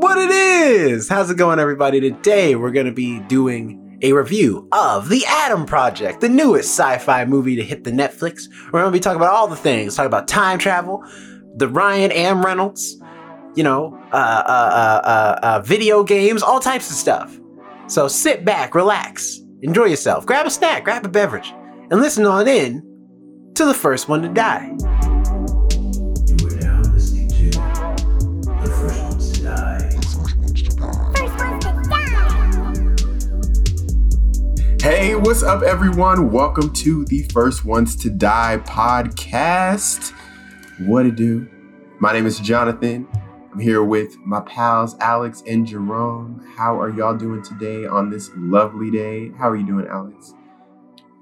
what it is. How's it going, everybody? Today we're going to be doing a review of The Adam Project, the newest sci fi movie to hit the Netflix. We're going to be talking about all the things, talk about time travel, the Ryan M. Reynolds, you know, uh, uh, uh, uh, video games, all types of stuff. So sit back, relax, enjoy yourself, grab a snack, grab a beverage, and listen on in to the first one to die. Hey, what's up, everyone? Welcome to the First Ones to Die podcast. What it do? My name is Jonathan. I'm here with my pals Alex and Jerome. How are y'all doing today on this lovely day? How are you doing, Alex?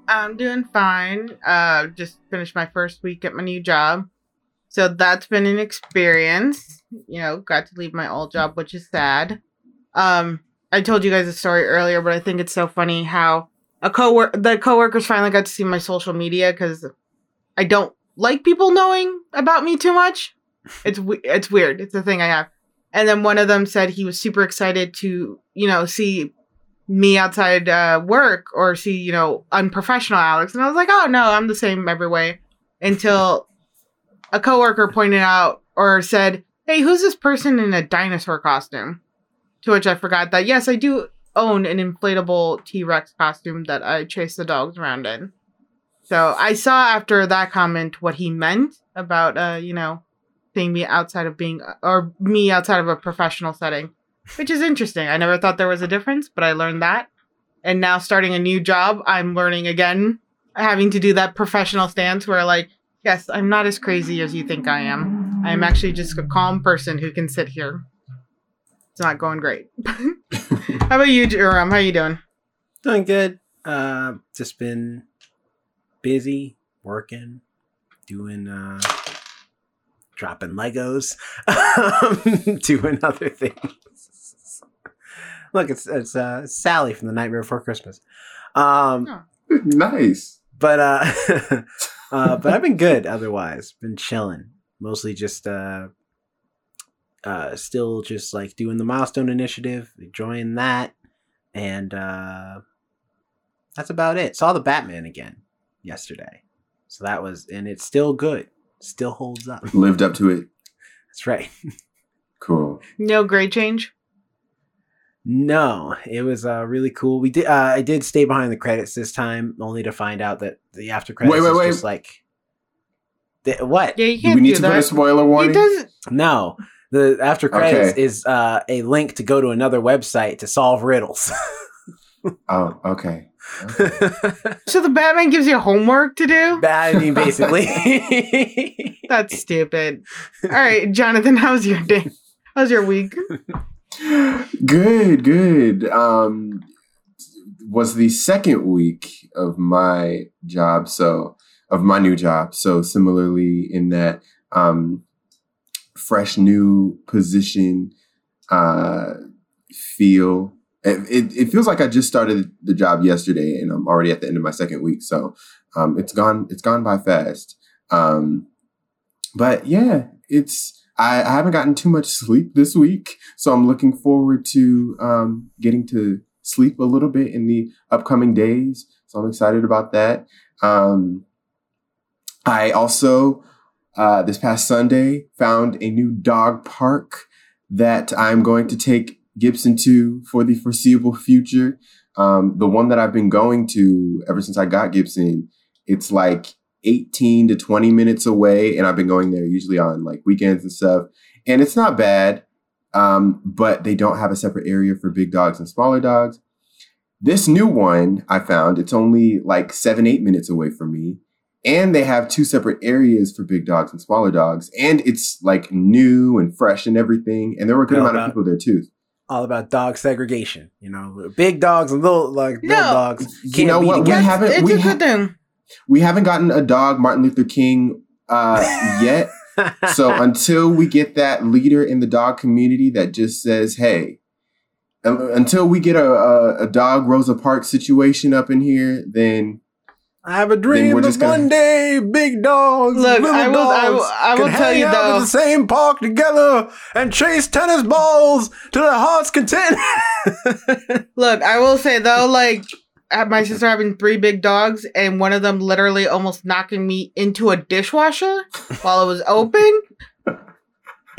I'm doing fine. Uh, just finished my first week at my new job. So that's been an experience. You know, got to leave my old job, which is sad. Um, I told you guys a story earlier, but I think it's so funny how a co the coworkers finally got to see my social media because I don't like people knowing about me too much. It's we- it's weird. It's a thing I have. And then one of them said he was super excited to, you know, see me outside uh, work or see, you know, unprofessional Alex. And I was like, oh no, I'm the same every way. Until a coworker pointed out or said, hey, who's this person in a dinosaur costume? To which I forgot that, yes, I do own an inflatable T Rex costume that I chase the dogs around in. So I saw after that comment what he meant about, uh, you know, seeing me outside of being, or me outside of a professional setting which is interesting. I never thought there was a difference, but I learned that. And now starting a new job, I'm learning again, having to do that professional stance where like, yes, I'm not as crazy as you think I am. I'm actually just a calm person who can sit here. It's not going great. How about you, Jerome? How are you doing? Doing good. Uh, just been busy working, doing uh, dropping Legos, um, doing other things. Look, it's it's uh, Sally from the Nightmare Before Christmas. Um, Oh. nice. but uh, uh, but I've been good. Otherwise, been chilling. Mostly just uh, uh, still just like doing the milestone initiative, enjoying that, and uh, that's about it. Saw the Batman again yesterday, so that was, and it's still good. Still holds up. Lived up to it. That's right. Cool. No grade change? No, it was uh, really cool. We did. Uh, I did stay behind the credits this time, only to find out that the after credits Wait, wait, is wait. just like the, what? Yeah, you can't Do we need do to put a that. spoiler It warning? doesn't. No, the after credits Okay. is uh, a link to go to another website to solve riddles. Oh, okay. okay. So the Batman gives you homework to do? I mean, basically. That's stupid. All right, Jonathan, how's your day? How's your week? good, good. Um, was the second week of my job, so of my new job. So similarly, in that um, fresh new position, uh, feel it, it, it feels like I just started the job yesterday, and I'm already at the end of my second week. So um, it's gone it's gone by fast. Um, but yeah, it's I, I haven't gotten too much sleep this week, so I'm looking forward to um, getting to sleep a little bit in the upcoming days. So I'm excited about that. Um, I also uh, this past Sunday found a new dog park that I'm going to take Gibson to for the foreseeable future. Um, the one that I've been going to ever since I got Gibson, it's like 18 to 20 minutes away, and I've been going there usually on like weekends and stuff. And it's not bad, um, but they don't have a separate area for big dogs and smaller dogs. This new one I found, it's only like seven, eight minutes away from me. And they have two separate areas for big dogs and smaller dogs. And it's like new and fresh and everything. And there were a good How amount of people there too. All about dog segregation. You know, big dogs and little like little No. dogs. You can't know be what? We haven't- It's we a ha- good thing. We haven't gotten a dog Martin Luther King uh, yet. so until we get that leader in the dog community that just says, "Hey," until we get a, a, a dog Rosa Parks situation up in here, then I have a dream we're that just gonna- one day big dogs, and Look, little I will- I dogs will- I will can tell hang you, out though- in the same park together and chase tennis balls to their heart's content. Look, I will say though, like my sister having three big dogs and one of them literally almost knocking me into a dishwasher while it was open.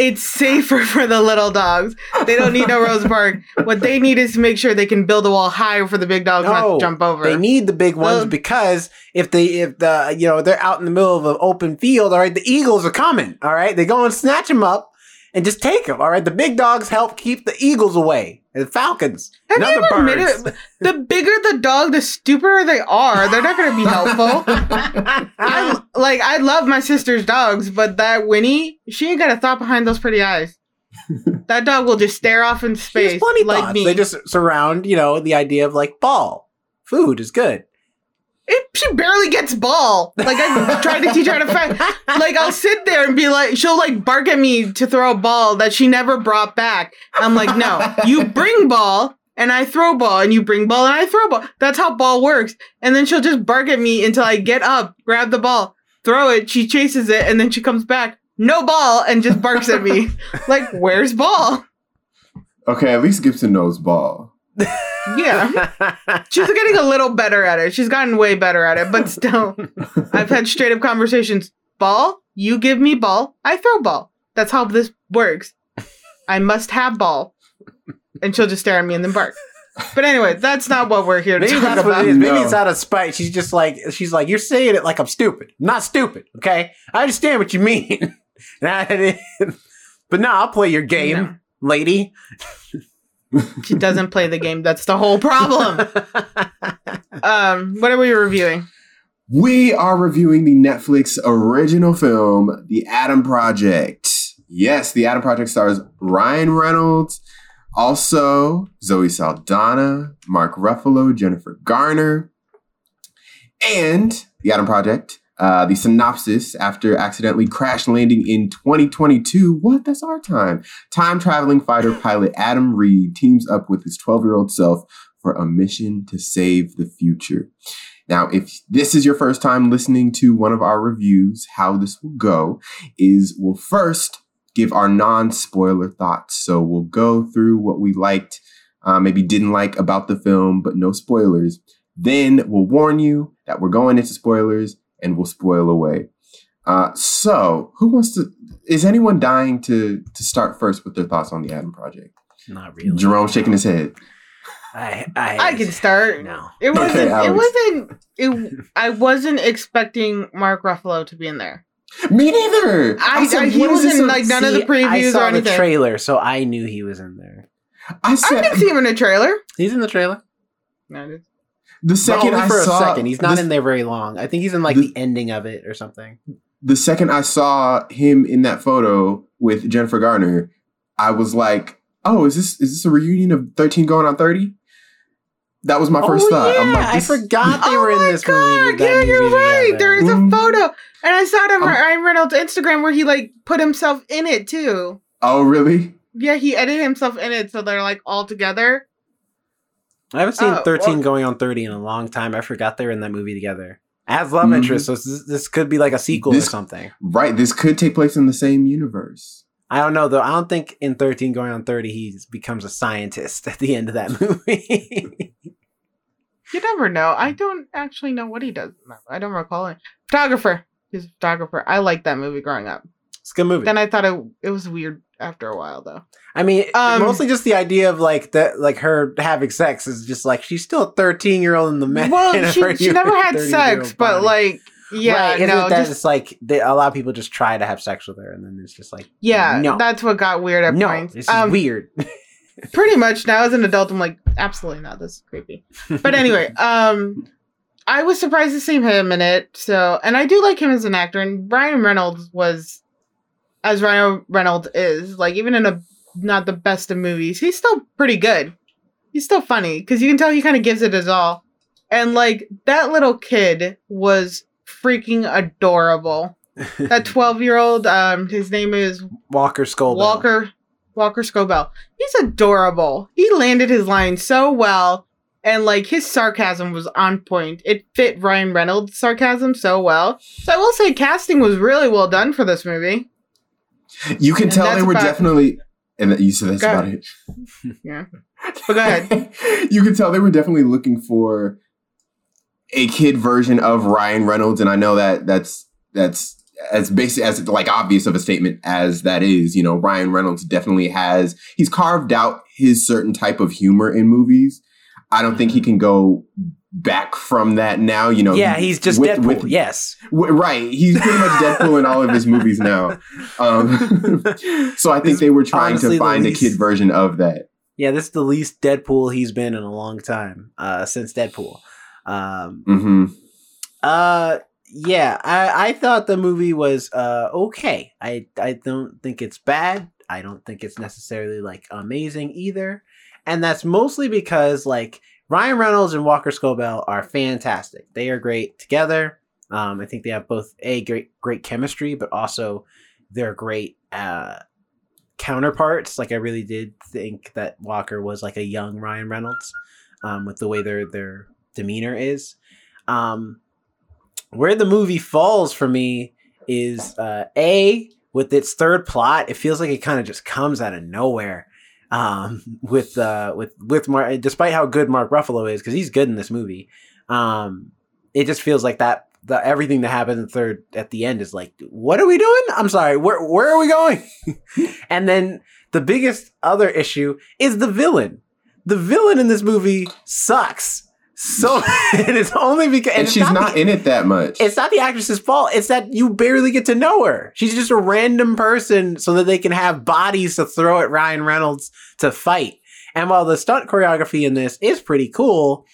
It's safer for the little dogs. They don't need no Rose Park. What they need is to make sure they can build a wall higher for the big dogs not to jump over. They need the big ones Well- because if they if the you know they're out in the middle of an open field, all right, the eagles are coming. All right, they go and snatch them up and just take them. All right, the big dogs help keep the eagles away and the falcons. Have and you other ever birds. admitted the bigger the dog, the stupider they are. They're not going to be helpful. I like I love my sister's dogs, but that Winnie, she ain't got a thought behind those pretty eyes. that dog will just stare off in space plenty like thoughts. me. They just surround you know the idea of like ball food is good. It, she barely gets ball. Like I tried to teach her how to fight. Like I'll sit there and be like, she'll like bark at me to throw a ball that she never brought back. I'm like, no, you bring ball and I throw ball, and you bring ball and I throw ball. That's how ball works. And then she'll just bark at me until I get up, grab the ball, throw it. She chases it, and then she comes back, no ball, and just barks at me. like, where's ball? Okay, at least Gibson knows ball. Yeah. She's getting a little better at it. She's gotten way better at it, but still, I've had straight up conversations. Ball, you give me ball, I throw ball. That's how this works. I must have ball. And she'll just stare at me and then bark. But anyway, that's not what we're here to Maybe talk that's what about. it is. Maybe No. it's out of spite. She's just like she's like you're saying it like I'm stupid. I'm not stupid. Okay, I understand what you mean. That is- but no, I'll play your game, No. lady. She doesn't play the game. That's the whole problem. Um, what are we reviewing? We are reviewing the Netflix original film, The Adam Project. Yes, The Adam Project stars Ryan Reynolds, also Zoe Saldana, Mark Ruffalo, Jennifer Garner, and The Adam Project. Uh, the synopsis after accidentally crash landing in 2022. What? That's our time. Time traveling fighter pilot Adam Reed teams up with his 12 year old self for a mission to save the future. Now, if this is your first time listening to one of our reviews, how this will go is we'll first give our non spoiler thoughts. So we'll go through what we liked, uh, maybe didn't like about the film, but no spoilers. Then we'll warn you that we're going into spoilers and we'll spoil away. Uh, so, who wants to? Is anyone dying to to start first with their thoughts on the Adam Project? not really. Jerome shaking his head. I I, I can start. No. It wasn't. it wasn't. It. I wasn't expecting Mark Ruffalo to be in there. Me neither. I- said, I- he was this in, like, none of the I previews saw or anything. the trailer, so I knew he was in there. I I said didn't see him in a trailer. He's in the trailer. No, I didn't. The second only I for saw a second. He's not the, in there very long. I think he's in like The- the ending of it or something. the second I saw him in that photo with Jennifer Garner, I was like, "Oh, is this is this a reunion of Thirteen Going on 30? That was my first oh, thought. Yeah, I'm like, I forgot they oh were in this god! movie. that yeah, you're movie right. together. There is a Mhm. photo, and I saw it on Ryan Reynolds' Instagram where he like put himself in it too. Oh, really? Yeah, he edited himself in it, so they're like all together. I haven't seen Oh, 13 well- going on 30 in a long time. I forgot they were in that movie together. As love Mhm. interest, so this, this could be like a sequel This- or something. Right. This could take place in the same universe. I don't know though. I don't think in 13 going on 30 he becomes a scientist at the end of that movie. You never know. I don't actually know what he does. I don't recall it. Photographer. He's a photographer. I liked that movie growing up. it's a good movie. Then I thought it it was weird after a while though. I mean, Um, mostly just the idea of like that, like her having sex is just like she's still a 13 year old in the man. Well, she, she never had sex, but like yeah, Right, no, that just like they, a lot of people just try to have sex with her, and then it's just like yeah, no, that's what got weird at no, points. this is Um, weird. pretty much now as an adult, I'm like, absolutely not. This is creepy. But anyway, um, I was surprised to see him in it. So, and I do like him as an actor. And Ryan Reynolds was, as Ryan Reynolds is, like even in a not the best of movies, he's still pretty good. He's still funny because you can tell he kind of gives it his all. And like that little kid was freaking adorable. That 12 year old, um, his name is Walker Skull. Walker Walker Scobell. He's adorable. He landed his line so well. and like his sarcasm was on point. It fit Ryan Reynolds' sarcasm so well. So I will say casting was really well done for this movie. You can And tell they were about- definitely, and you said that's about it. Yeah. But go ahead. you can tell they were definitely looking for a kid version of Ryan Reynolds, and I know that that's that's as basic as like obvious of a statement as that is. You know, Ryan Reynolds definitely has he's carved out his certain type of humor in movies. I don't think he mm-hmm. can go back from that now. You know, yeah, he's just with- Deadpool. with- yes. w- right. He's pretty much Deadpool in all of his movies now. Um, so I think they were trying to find a kid version of that. yeah, this is the least Deadpool he's been in a long time uh, since Deadpool. Um, hmm Uh yeah, I I thought the movie was uh okay. I I don't think it's bad. I don't think it's necessarily like amazing either. And that's mostly because like Ryan Reynolds and Walker Scobell are fantastic. They are great together. Um I think they have both a great great chemistry, but also they're great uh counterparts. Like I really did think that Walker was like a young Ryan Reynolds um with the way their their demeanor is. Um where the movie falls for me is uh a with its third plot it feels like it kind of just comes out of nowhere um with uh with with mark despite how good mark ruffalo is because he's good in this movie um it just feels like that the everything that happens in third at the end is like what are we doing? I'm sorry where where are we going? And then the biggest other issue is the villain. The villain in this movie sucks so and it's only because And, it's she's not the- in it that much. it's not the actress's fault. It's that you barely get to know her. She's just a random person so that they can have bodies to throw at Ryan Reynolds to fight. And while the stunt choreography in this is pretty cool,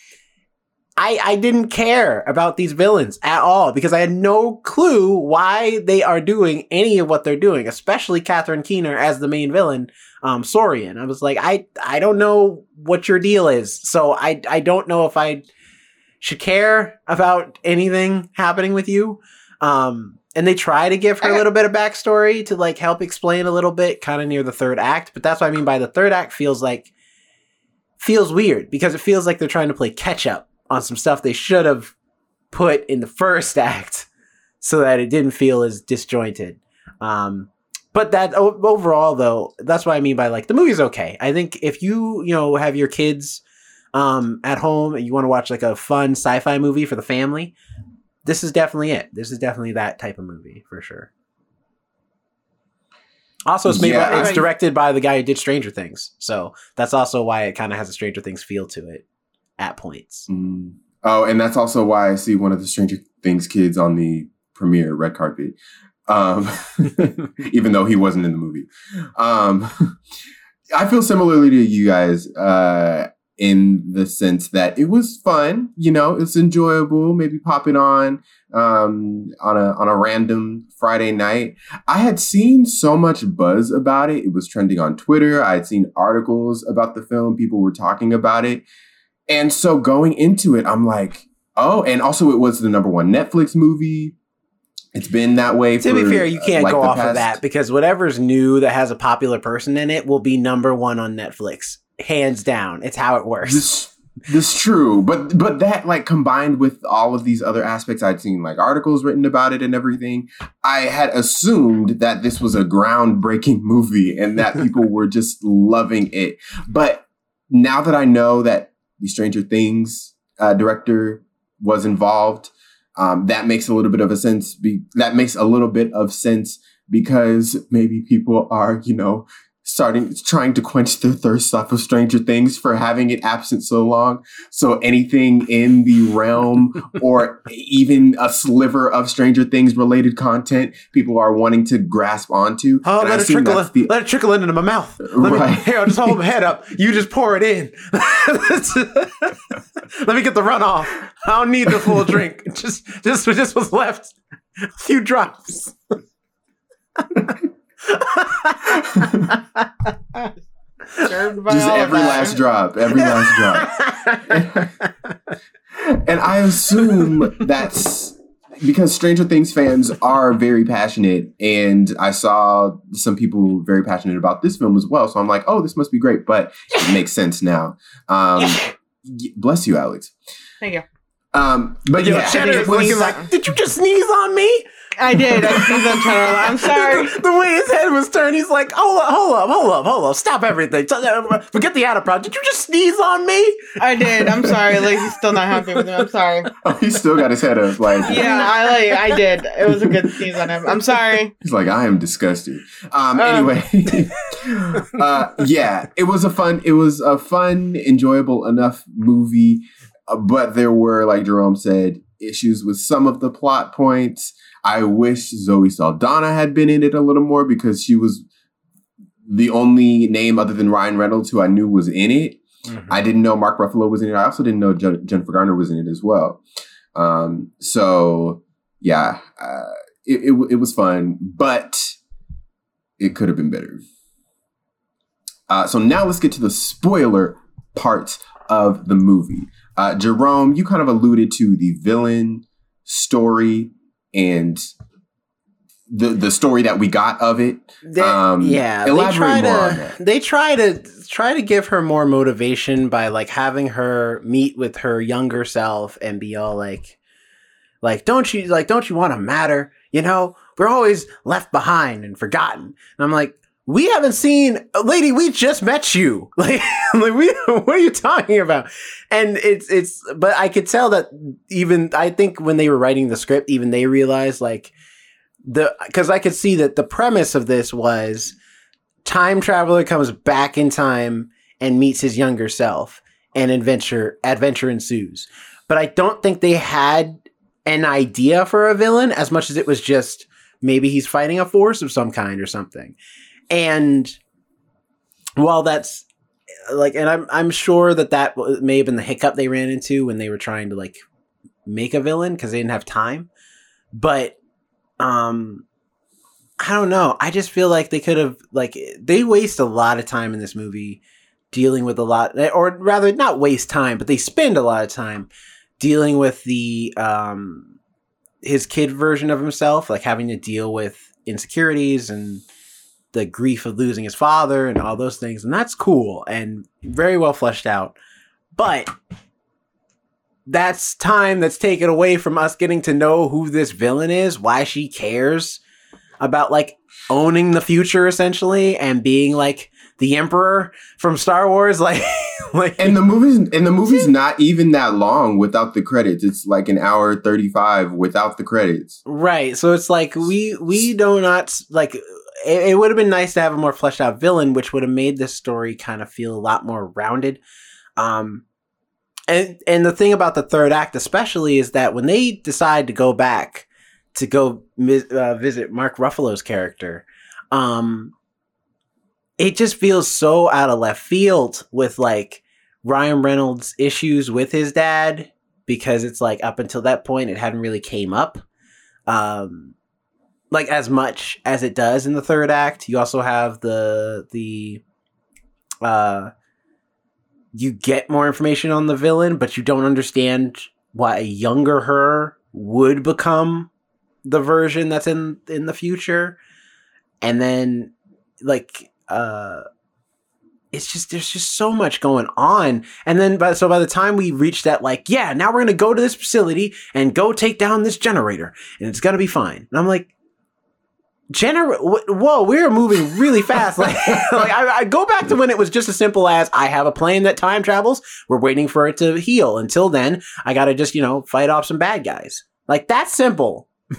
I, I didn't care about these villains at all because I had no clue why they are doing any of what they're doing, especially Catherine Keener as the main villain, um, Sorian. I was like, I, I don't know what your deal is. So I, I don't know if I should care about anything happening with you. Um, and they try to give her a little bit of backstory to like help explain a little bit kind of near the third act. But that's what I mean by the third act feels like, feels weird because it feels like they're trying to play catch up on some stuff they should have put in the first act so that it didn't feel as disjointed. Um, but that o- overall though, that's what I mean by like the movie's okay. I think if you, you know, have your kids um at home and you want to watch like a fun sci-fi movie for the family, this is definitely it. This is definitely that type of movie for sure. Also, it's made Yeah. by, it's directed by the guy who did Stranger Things, so that's also why it kind of has a Stranger Things feel to it at points. Mm. Oh, and that's also why I see one of the Stranger Things kids on the premiere red carpet. Um, even though he wasn't in the movie. Um, I feel similarly to you guys uh, in the sense that it was fun. You know, it's enjoyable. Maybe popping on um, on a on a random Friday night. I had seen so much buzz about it. It was trending on Twitter. I had seen articles about the film. People were talking about it, and so going into it, I'm like, oh, and also it was the number one Netflix movie. It's been that way. to for, be fair, you uh, can't like go off of that because whatever's new that has a popular person in it will be number one on Netflix, hands down. It's how it works. This this true, but but that like combined with all of these other aspects, I'd seen like articles written about it and everything. I had assumed that this was a groundbreaking movie and that people were just loving it. But now that I know that the Stranger Things uh, director was involved, um, that makes a little bit of a sense. Be- that makes a little bit of sense because maybe people are, you know, starting trying to quench their thirst off of Stranger Things for having it absent so long. So anything in the realm or even a sliver of Stranger Things related content, people are wanting to grasp onto. Oh, And I let it trickle. that's the- let it trickle into my mouth. Let me, Right. Here, I'll just hold my head up. You just pour it in. let me get the runoff. I don't need the full drink. Just, just, just what's left. A few drops. Served by just every that. last drop, every last drop. and I assume that's because Stranger Things fans are very passionate, and I saw some people very passionate about this film as well. So I'm like, oh, this must be great, but it makes sense now. Um, bless you, Alex. Thank you. Um, but Yo, yeah, Cheddar it is looking like, did you just sneeze on me? I did. I sneezed on Cheddar. I'm sorry. the, the way his head was turned, he's like, hold up, hold up, hold up, hold up, stop everything. Forget the Adam project. Did you just sneeze on me? I did. I'm sorry. Like he's still not happy with me. I'm sorry. oh, he still got his head up. Like Yeah, I like. I did. It was a good sneeze on him. I'm sorry. He's like, I am disgusted. Um, Um. anyway, uh, yeah, it was a fun, it was a fun, enjoyable enough movie, uh, but there were, like Jerome said, issues with some of the plot points. I wish Zoe Saldana had been in it a little more because she was the only name other than Ryan Reynolds who I knew was in it. I didn't know Mark Ruffalo was in it. I also didn't know Jen- Jennifer Garner was in it as well. Um, so yeah, uh, it, it it was fun, but it could have been better. Uh, so now let's get to the spoiler part of the movie. Uh, Jerome, you kind of alluded to the villain story and the the story that we got of it. They- Um, yeah, they elaborate try more on to that. they try to try to give her more motivation by like having her meet with her younger self and be all like like don't you like don't you want to matter? You know, we're always left behind and forgotten. And I'm like, we haven't seen lady, we just met you. Like, like we what are you talking about? And it's it's but I could tell that even I think when they were writing the script, even they realized like the because I could see that the premise of this was time traveler comes back in time and meets his younger self and adventure adventure ensues. But I don't think they had an idea for a villain as much as it was just maybe he's fighting a force of some kind or something. And while that's like and I'm I'm sure that that may have been the hiccup they ran into when they were trying to like make a villain because they didn't have time. But um I don't know. I just feel like they could have like they waste a lot of time in this movie dealing with a lot or rather not waste time, but they spend a lot of time dealing with the um his kid version of himself, like having to deal with insecurities and the grief of losing his father and all those things. And that's cool and very well fleshed out. But that's time that's taken away from us getting to know who this villain is, why she cares about like owning the future essentially and being like the emperor from Star Wars like like And the movie's and the movie's not even that long without the credits. It's like an hour thirty five without the credits. Right. So it's like we we do not like it, it would have been nice to have a more fleshed out villain, which would have made this story kind of feel a lot more rounded. Um and and the thing about the third act especially is that when they decide to go back to go uh, visit Mark Ruffalo's character, um it just feels so out of left field with like Ryan Reynolds issues with his dad because it's like up until that point it hadn't really came up um like as much as it does in the third act you also have the the uh you get more information on the villain but you don't understand why a younger her would become the version that's in in the future. And then like uh it's just there's just so much going on. And then by so by the time we reach that like yeah now we're gonna go to this facility and go take down this generator and it's gonna be fine. And i'm like gener whoa we're moving really fast. Like, like I, I go back to when it was just as simple as i have a plane that time travels. We're waiting for it to heal. Until then i gotta just you know fight off some bad guys. Like that's simple.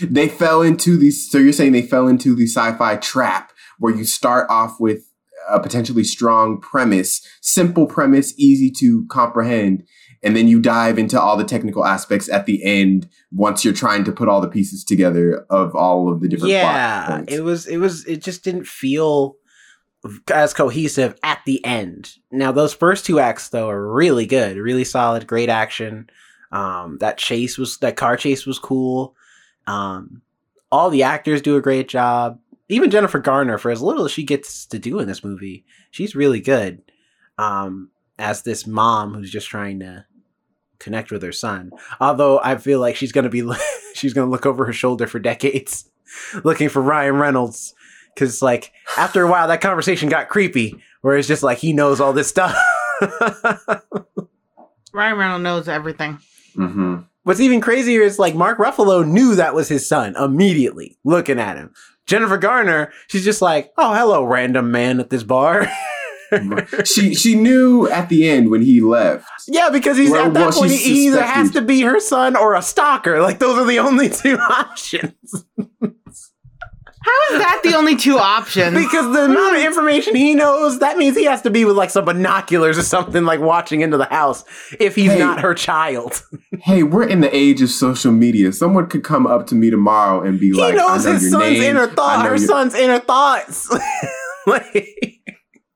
They fell into these so you're saying they fell into the sci-fi trap where you start off with a potentially strong premise, simple premise, easy to comprehend, and then you dive into all the technical aspects at the end once you're trying to put all the pieces together of all of the different plot yeah it was it was it just didn't feel as cohesive at the end. Now those first two acts though are really good really solid great action. Um that chase was that car chase was cool. Um all the actors do a great job. Even jennifer garner for as little as she gets to do in this movie she's really good. Um as this mom who's just trying to connect with her son although i feel like she's gonna be she's gonna look over her shoulder for decades looking for Ryan Reynolds because like after a while that conversation got creepy where it's just like he knows all this stuff Ryan Reynolds knows everything. hmm What's even crazier is like Mark Ruffalo knew that was his son immediately looking at him. Jennifer Garner, she's just like, oh, hello, random man at this bar. she she knew at the end when he left. yeah, because he's Well, at that well, point, she he either has to be her son or a stalker. Like, those are the only two options. How is that the only two options? because the amount of information he knows, that means he has to be with like some binoculars or something, like watching into the house if he's Hey. not her child. Hey, we're in the age of social media. Someone could come up to me tomorrow and be like He like, knows I know his your son's name, inner thought, her your-" son's inner thoughts. like,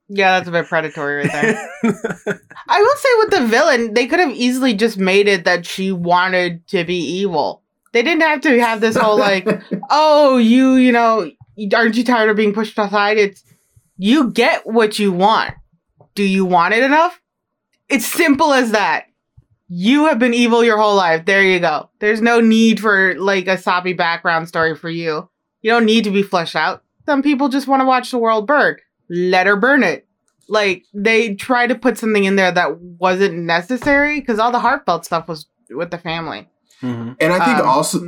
yeah, that's a bit predatory right there. I will say with the villain, they could have easily just made it that she wanted to be evil. They didn't have to have this whole like, oh, you, you know, aren't you tired of being pushed aside? It's you get what you want. Do you want it enough? It's simple as that. You have been evil your whole life. There you go. There's no need for like a soppy background story for you. You don't need to be fleshed out. Some people just want to watch the world burn. Let her burn it. Like they tried to put something in there that wasn't necessary because all the heartfelt stuff was with the family. Mhm. And I think Um, also.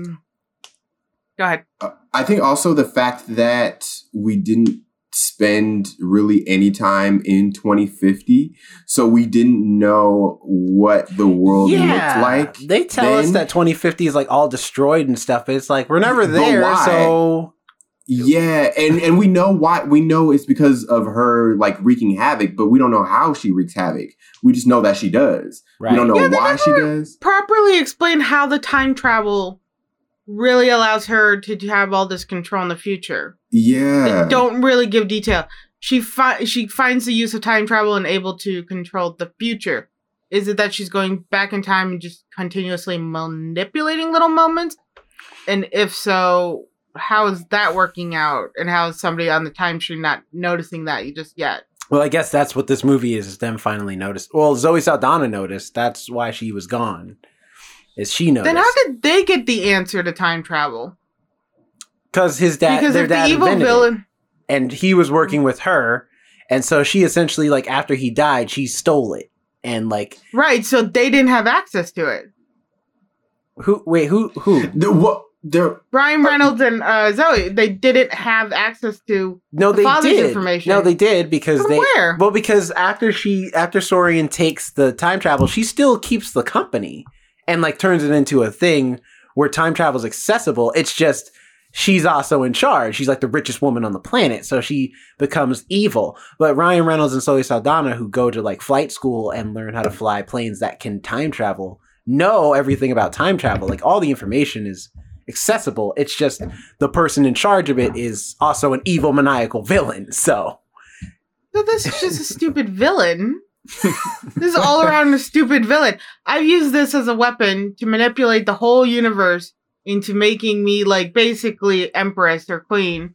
Go ahead. I think also the fact that we didn't spend really any time in 2050, so we didn't know what the world looked like. They tell us that 2050 is like all destroyed and stuff. but It's like we're never there, so Yeah, and and we know why. We know it's because of her like wreaking havoc, but we don't know how she wreaks havoc. We just know that she does. right. We don't know Yeah, why she does. Properly explain how the time travel really allows her to, to have all this control in the future. Yeah. They don't really give detail. She fi- she finds the use of time travel and able to control the future. Is it that she's going back in time and just continuously manipulating little moments? And if so, how is that working out? And how is somebody on the time stream not noticing that you just yet? Well, I guess that's what this movie is. Is them finally noticed. Well, Zoe Saldana noticed. That's why she was gone. Is she noticed? Then how did they get the answer to time travel? Because his dad, because their if the evil invented it, villain, and he was working with her, and so she essentially like after he died, she stole it, and like right? So they didn't have access to it. who? Wait, who? Who? The, what? There. Brian Reynolds and uh, Zoe, they didn't have access to. No, The they father's did. information. No, they did because From they. where? Well, because after she after Sorian takes the time travel, she still keeps the company and like turns it into a thing where time travel is accessible. It's just she's also in charge. She's like the richest woman on the planet, so she becomes evil. But Ryan Reynolds and Zoe Saldana, who go to like flight school and learn how to fly planes that can time travel, know everything about time travel. Like all the information is accessible. It's just the person in charge of it is also an evil maniacal villain. So this is just a stupid villain. this is all around a stupid villain. I've used this as a weapon to manipulate the whole universe into making me like basically empress or queen.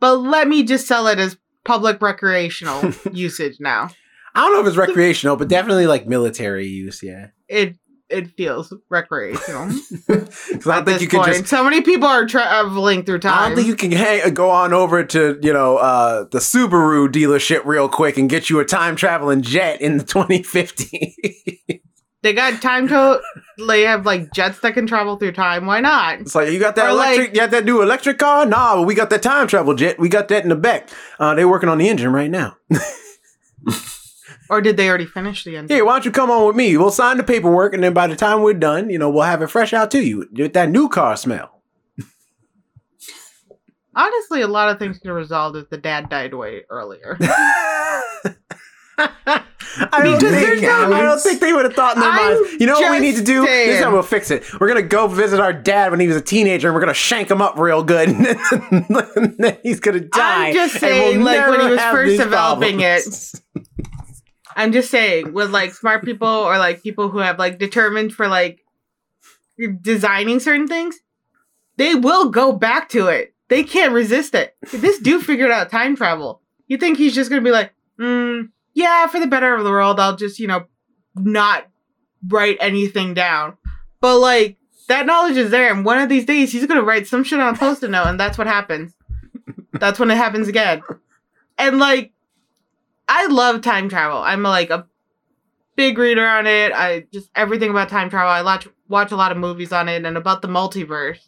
But let me just sell it as public recreational usage now. I don't know if it's recreational, but definitely like military use. Yeah, It it feels recreational. because I think you can point. just. so many people are traveling through time. I don't think you can hang, go on over to you know uh, the Subaru dealership real quick and get you a time traveling jet in the 2050. they got time to they have like jets that can travel through time. Why not? it's like you got that Or, like- electric, you got that new electric car? Nah, but we got that time travel jet. We got that in the back. Uh, they're working on the engine right now. Or did they already finish the end? Hey, why don't you come on with me? We'll sign the paperwork, and then by the time we're done, you know, we'll have it fresh out to you with that new car smell. Honestly, a lot of things could have resolved if the dad died way earlier. I don't, think, no- I don't think they would have thought in their I'm minds. You know what we need to do? This is how we'll fix it. We're gonna go visit our dad when he was a teenager, and we're gonna shank him up real good, and then he's gonna die. I'm just and we'll saying, like, when he was first developing problems. I'm just saying, with like smart people or like people who have like determined for like designing certain things, they will go back to it. They can't resist it. This dude figured out time travel. You think he's just gonna be like, mm, yeah, for the better of the world, I'll just, you know, not write anything down. But like that knowledge is there, and one of these days he's gonna write some shit on a post-it note, and that's what happens. that's when it happens again. And like I love time travel. I'm like a big reader on it. I just everything about time travel. I watch watch a lot of movies on it and about the multiverse.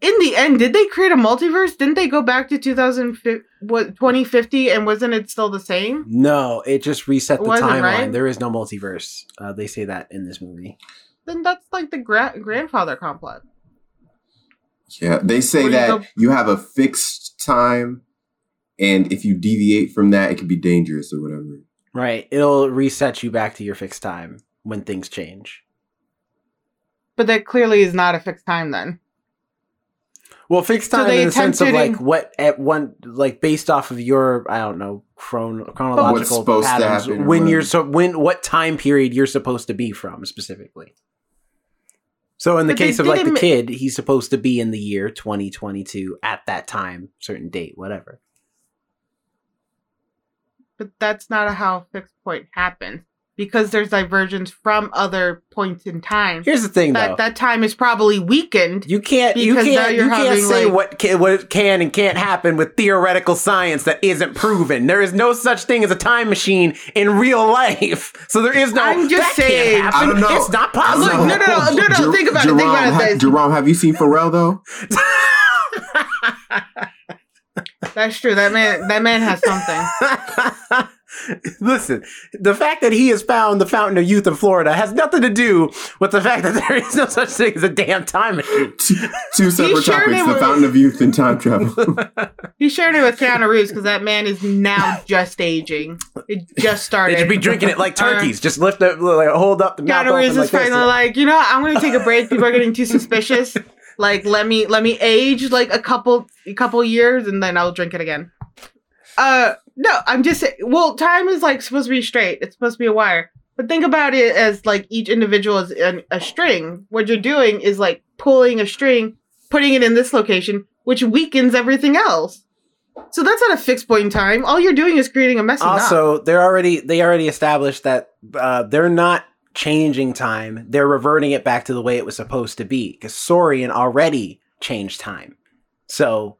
In the end, did they create a multiverse? Didn't they go back to 2050, what 2050 and wasn't it still the same? No, it just reset the timeline. right? There is no multiverse. Uh, they say that in this movie. Then that's like the gra- grandfather complex. Yeah, they say Where you that go- you have a fixed time, and if you deviate from that, it could be dangerous or whatever. Right. It'll reset you back to your fixed time when things change. But that clearly is not a fixed time then. Well, fixed So time they in the sense of like in- what at one like based off of your I don't know chron- chronological supposed to patterns happen or when you're so when what time period you're supposed to be from specifically. So in the But case of like the didn't ma- kid, he's supposed to be in the year 2022 at that time, certain date, whatever. But that's not how a fixed point happens. Because there's divergence from other points in time. Here's the thing though. That that time is probably weakened. You can't. You can't. you're can't say like- what can, what can and can't happen with theoretical science that isn't proven. There is no such thing as a time machine in real life. So there is no. I'm just that saying. Can't happen. I don't know. It's not possible. Look, no, no, no, no, no. Jer- think about it, think Jerome, about it, ha- Jerome, have you seen Pharrell though? That's true. That man that man has something. Listen, the fact that he has found the fountain of youth in Florida has nothing to do with the fact that there is no such thing as a damn time machine. Two separate shared topics: the with- fountain of youth and time travel. He shared it with Keanu Reeves because that man is now just aging. It just started. They should be drinking it like Uh, turkeys. Just lift it, like hold up the mouth Keanu Reeves open is like this. finally like, you know. I'm gonna take a break. People are getting too suspicious. Like, let me let me age like a couple a couple years, and then I'll drink it again. Uh, no, I'm just saying. Well, time is like supposed to be straight. It's supposed to be a wire. But think about it as like each individual is an, a string. What you're doing is like pulling a string, putting it in this location, which weakens everything else. So that's not a fixed point in time. All you're doing is creating a messy knot. also they're already they already established that uh, they're not changing time they're reverting it back to the way it was supposed to be because Sorian already changed time. So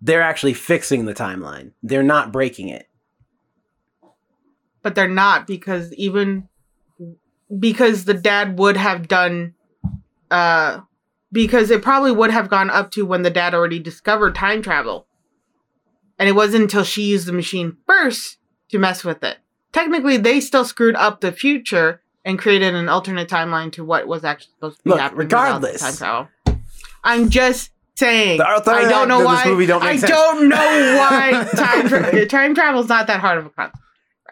they're actually fixing the timeline. They're not breaking it. But they're not because even because the dad would have done uh because it probably would have gone up to when the dad already discovered time travel. And it wasn't until she used the machine first to mess with it. Technically they still screwed up the future and created an alternate timeline to what was actually supposed to be Look, happening regardless- time travel i'm just saying i don't know why don't i sense. don't know why time, tra- time travel is not that hard of a concept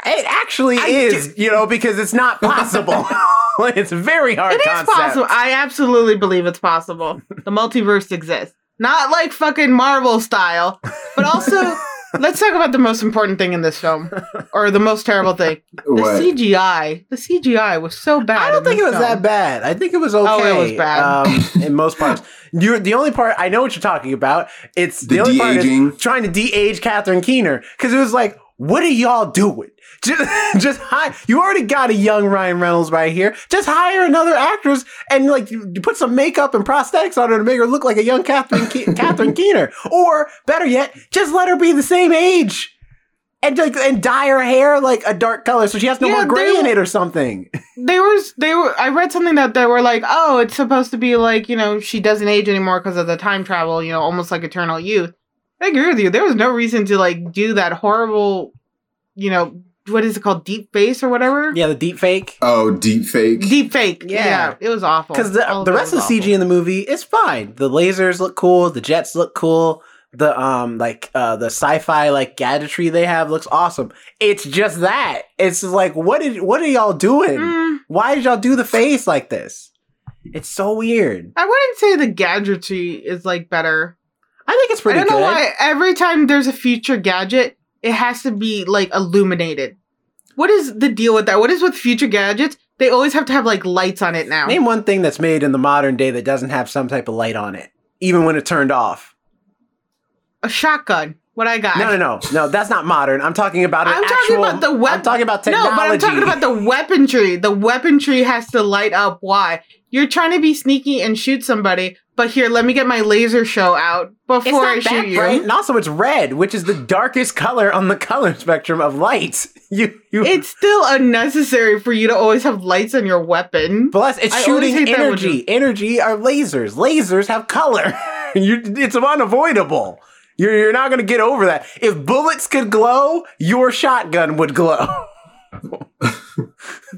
it actually I is you know because it's not possible it's a very hard It is concept. possible. I absolutely believe it's possible. The multiverse exists. Not like fucking Marvel style, but also let's talk about the most important thing in this film, or the most terrible thing. The what? CGI. The CGI was so bad. I don't in think it this was film. that bad. I think it was okay. Oh, it was bad. um, in most parts. You're the only part I know what you're talking about. It's the, The only part is de-aging. trying to de-age Catherine Keener because it was like, what are y'all doing? Just, just hire. You already got a young Ryan Reynolds right here. Just hire another actress and like you put some makeup and prosthetics on her to make her look like a young Catherine Ke- Catherine Keener. Or better yet, just let her be the same age. And, like, and dye her hair like a dark color so she has no Yeah, more gray in it or something. They were. They were. I read something that they were like, oh, it's supposed to be like you know she doesn't age anymore because of the time travel. You know, almost like eternal youth. I agree with you. There was no reason to like do that horrible. You know what is it called? Deep face or whatever. Yeah, the deep fake. Oh, deep fake. Deep fake. Yeah. Yeah. it was awful. Because the, All the rest of was the CG in the movie is fine. The lasers look cool. The jets look cool. The um like uh the sci-fi like gadgetry they have looks awesome. It's just that it's just like what did what are y'all doing? Mm, Why did y'all do the face like this? It's so weird. I wouldn't say the gadgetry is like better. I think it's pretty good. I don't good. know why every time there's a future gadget, it has to be like illuminated. What is the deal with that? What is with future gadgets? They always have to have like lights on it now. Name one thing that's made in the modern day that doesn't have some type of light on it, even when it's turned off. a shotgun. What I got? No, no, no, no. That's not modern. I'm talking about. I'm talking about the wep- I'm talking about technology. No, but I'm talking about the weaponry. The weaponry has to light up. Why? You're trying to be sneaky and shoot somebody. But here, let me get my laser show out before I shoot you. bright, and also it's red, which is the darkest color on the color spectrum of light. You, you. It's still unnecessary for you to always have lights on your weapon. Plus, it's I shooting hate that energy. Energy are lasers. Lasers have color. you, it's unavoidable. You're, you're not going to get over that. If bullets could glow, your shotgun would glow.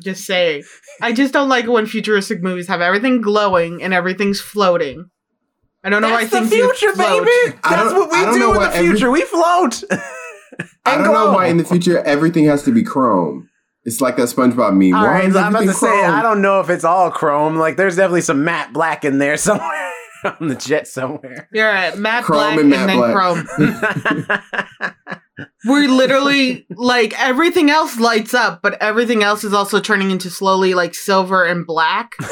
Just say. I just don't like it when futuristic movies have everything glowing and everything's floating. I don't know That's why the things future, float. baby. That's what we don't know do in why the every- future. We float. I And don't know why in the future everything has to be chrome. It's like that SpongeBob meme. All Why right, is I'm about to everything say chrome? I don't know if it's all chrome. Like, there's definitely some matte black in there somewhere on the jet somewhere. You're right. Matte Chrome black and and, matte then black. chrome. We're literally like everything else lights up, but everything else is also turning into slowly like silver and black.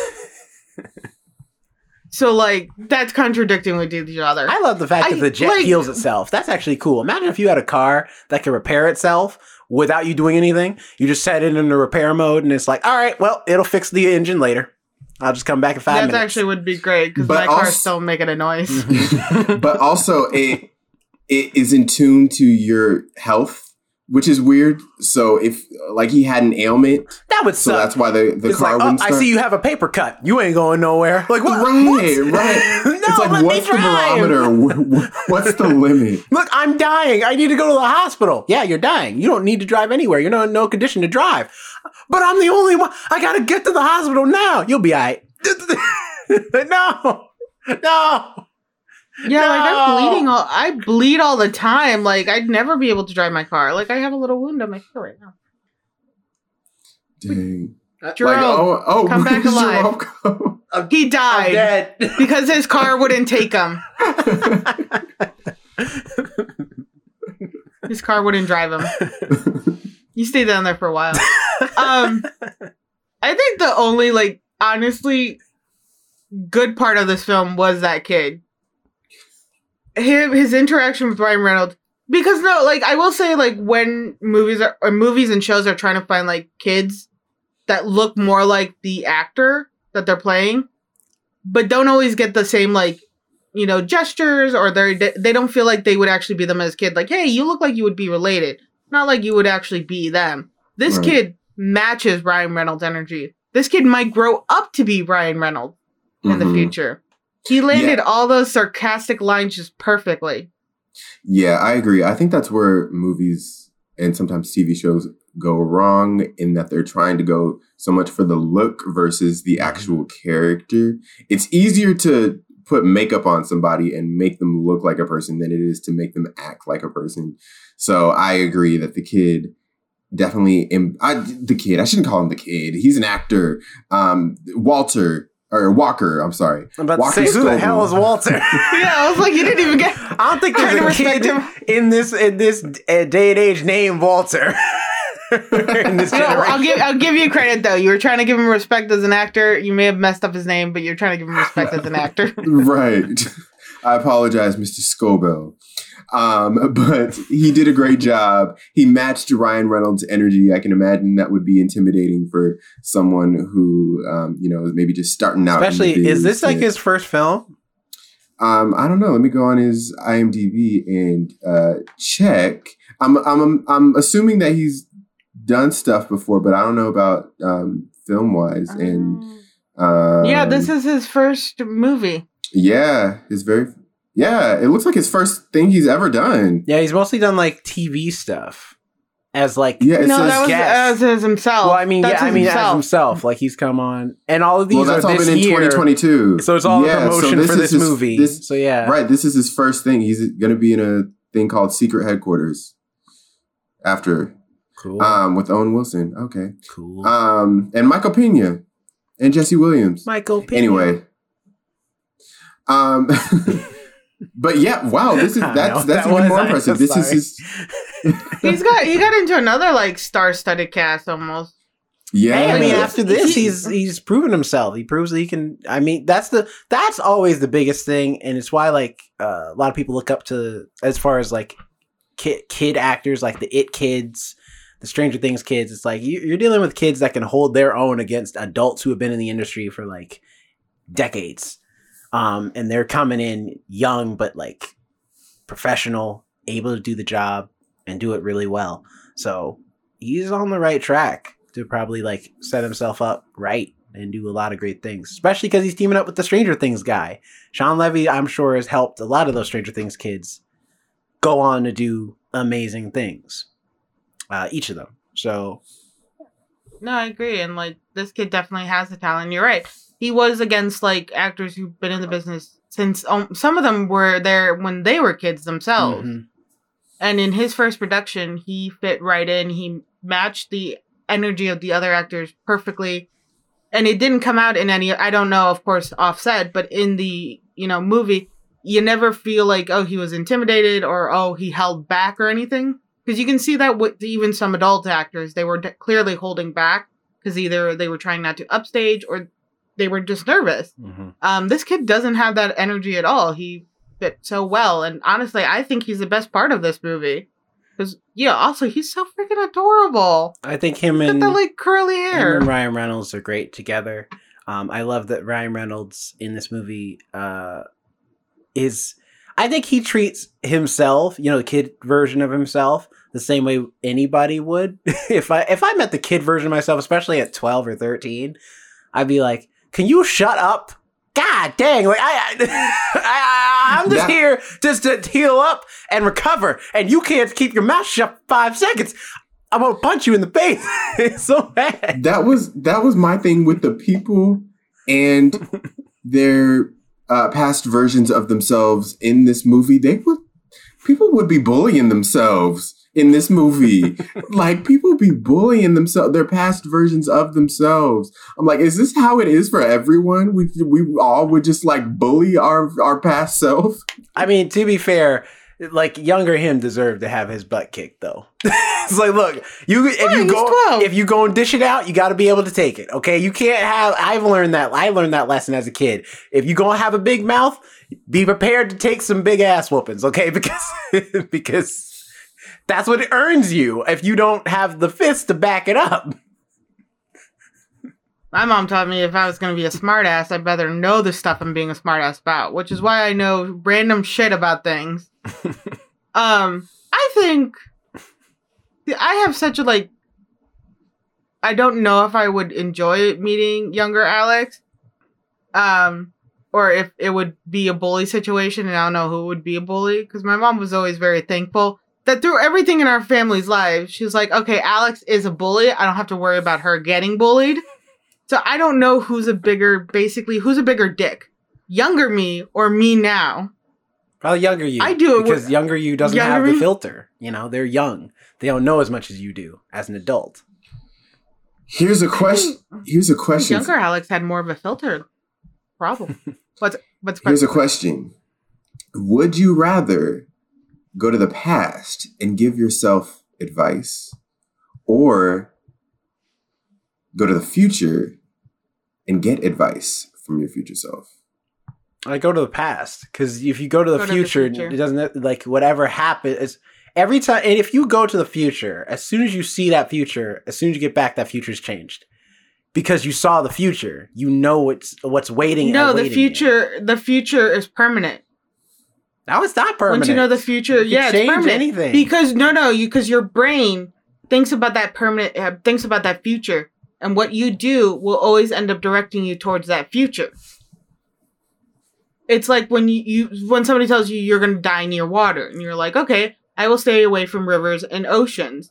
so like that's contradicting with each other. I love the fact I- that the jet like- heals itself. That's actually cool. Imagine if you had a car that could repair itself without you doing anything. You just set it into repair mode, and it's like, all right, well, it'll fix the engine later. I'll just come back in five that minutes. actually would be great because But my car's also- still making a noise. but also it it is in tune to your health, which is weird. So if like he had an ailment, that would so suck. that's why the, the it's car like, oh, I see you have a paper cut. You ain't going nowhere. Like what? Right, What? right. no, it's like let me what's the drive. barometer? Wh- wh- What's the limit? Look, I'm dying. I need to go to the hospital. Yeah, you're dying. You don't need to drive anywhere. You're not in no condition to drive. But I'm the only one. I gotta get to the hospital now. You'll be alright. no, no. Yeah, like I'm bleeding all I bleed all the time. Like I'd never be able to drive my car. Like I have a little wound on my foot right now. Dang. Jerome, like oh oh, come where back did alive. Jerome go? he I'm died dead. because his car wouldn't take him. His car wouldn't drive him. You stayed down there for a while. Um, I think the only like honestly good part of this film was that kid. Him, his interaction with Ryan Reynolds. Because no, like I will say, like when movies are or movies and shows are trying to find like kids that look more like the actor that they're playing, but don't always get the same like you know gestures or they they don't feel like they would actually be them as kid. Like, hey, you look like you would be related, not like you would actually be them. This Right. kid matches Ryan Reynolds' energy. This kid might grow up to be Ryan Reynolds in the Mhm. future. He landed Yeah. all those sarcastic lines just perfectly. Yeah, I agree. I think that's where movies and sometimes TV shows go wrong in that they're trying to go so much for the look versus the actual character. It's easier to put makeup on somebody and make them look like a person than it is to make them act like a person. So I agree that the kid definitely im- I, the kid, I shouldn't call him the kid. He's an actor. Um Walter or Walker, I'm sorry. I'm about to say, who the hell is Walter? Yeah, I was like, you didn't even get. I don't think Trying there's a respect kid him. in this in this uh, day and age named Walter. in this No, I'll give I'll give you credit though. You were trying to give him respect as an actor. You may have messed up his name, but you're trying to give him respect as an actor. right. I apologize, Mr. Scobell. Um, but he did a great job. He matched Ryan Reynolds' energy. I can imagine that would be intimidating for someone who, um, you know, maybe just starting out. Especially, is this like his first film? Um, I don't know. Let me go on his IMDb and uh, check. I'm, I'm, I'm assuming that he's done stuff before, but I don't know about um, film wise. And um, yeah, this is his first movie. yeah, his very yeah. It looks like his first thing he's ever done. Yeah, he's mostly done like TV stuff as like. Yeah, it no, says that was guest. as, as himself. Well, I mean, That's yeah, I as mean, as himself. himself, like he's come on, and all of these well, that's are all this been in year. 2022. So it's all Yeah, a so promotion for this his- movie. this- so yeah, Right, this is his first thing. He's going to be in a thing called Secret Headquarters after cool, um with Owen Wilson. Okay. cool. Um and Michael Pena and Jesse Williams. Michael. Pena. Anyway. Um but yeah, wow, this is I don't know that's what that's that even was. more impressive. so This is his He's got he got into another like star-studded cast almost. yeah. Hey, I mean, after this, he's he's proven himself. He proves that he can. I mean, that's the that's always the biggest thing, and it's why like uh, a lot of people look up to as far as like kid kid actors, like the It kids, the Stranger Things kids. It's like you, you're dealing with kids that can hold their own against adults who have been in the industry for like decades. Um, and they're coming in young, but like professional, able to do the job and do it really well. So he's on the right track to probably like set himself up right and do a lot of great things, especially because he's teaming up with the Stranger Things guy. Shawn Levy, I'm sure, has helped a lot of those Stranger Things kids go on to do amazing things. Uh, each of them. So No, I agree. And like this kid definitely has the talent. You're right. He was against like actors who've been in the business since um, some of them were there when they were kids themselves. mhm. And in his first production, he fit right in. He matched the energy of the other actors perfectly. And it didn't come out in any I don't know, of course, offset, but in the, you know, movie, you never feel like oh he was intimidated or oh he held back or anything because you can see that with even some adult actors they were de- clearly holding back because either they were trying not to upstage or they were just nervous Mhm. um this kid doesn't have that energy at all he fit so well and honestly i think he's the best part of this movie because yeah also he's so freaking adorable I think him and the like curly hair and Ryan Reynolds are great together. Um, I love that Ryan Reynolds in this movie uh, is. I think he treats himself, you know, the kid version of himself, the same way anybody would. if I if I met the kid version of myself, especially at twelve or thirteen, I'd be like, "Can you shut up?" God dang! Like I, I, I I'm just That- here just to heal up and recover, and you can't keep your mouth shut five seconds. I'm gonna punch you in the face. it's so bad. that was that was my thing with the people and their uh, past versions of themselves in this movie. They would people would be bullying themselves in this movie. like people be bullying themselves, their past versions of themselves. I'm like, is this how it is for everyone? We we all would just like bully our our past self. I mean, to be fair, like younger him deserved to have his butt kicked though. it's like, look, you if Right, you go 12. if you go and dish it out, you got to be able to take it. Okay, you can't have. I've learned that. I learned that lesson as a kid. If you gonna have a big mouth, be prepared to take some big ass whoopings. Okay, because because that's what it earns you. If you don't have the fist to back it up. My mom taught me if I was going to be a smartass, I'd better know the stuff I'm being a smartass about, which is why I know random shit about things. um, I think I have such a like. I don't know if I would enjoy meeting younger Alex, um, or if it would be a bully situation, and I don't know who would be a bully because my mom was always very thankful that through everything in our family's life, she was like, "Okay, Alex is a bully. I don't have to worry about her getting bullied." So I don't know who's a bigger, basically, who's a bigger dick, younger me or me now. Probably younger you. I do it because with- younger you doesn't Younger have the filter. You know, they're young. They don't know as much as you do as an adult. Here's a question. Hmm. Here's a question. Younger Alex had more of a filter problem. What's what's Here's a question. Would you rather go to the past and give yourself advice or go to the future and get advice from your future self? I go to the past because if you go to the, Go to the future, future. it doesn't like whatever happens. Every time, and if you go to the future, as soon as you see that future, as soon as you get back, that future's changed because you saw the future. You know what's what's waiting. no, the awaiting you. future. The future is permanent. No, it's not permanent. Once you know the future, You yeah, change permanent. anything. Because no, no, you because your brain thinks about that permanent, uh, thinks about that future, and what you do will always end up directing you towards that future. It's like when you, you when somebody tells you you're gonna die near water, and you're like, okay, I will stay away from rivers and oceans,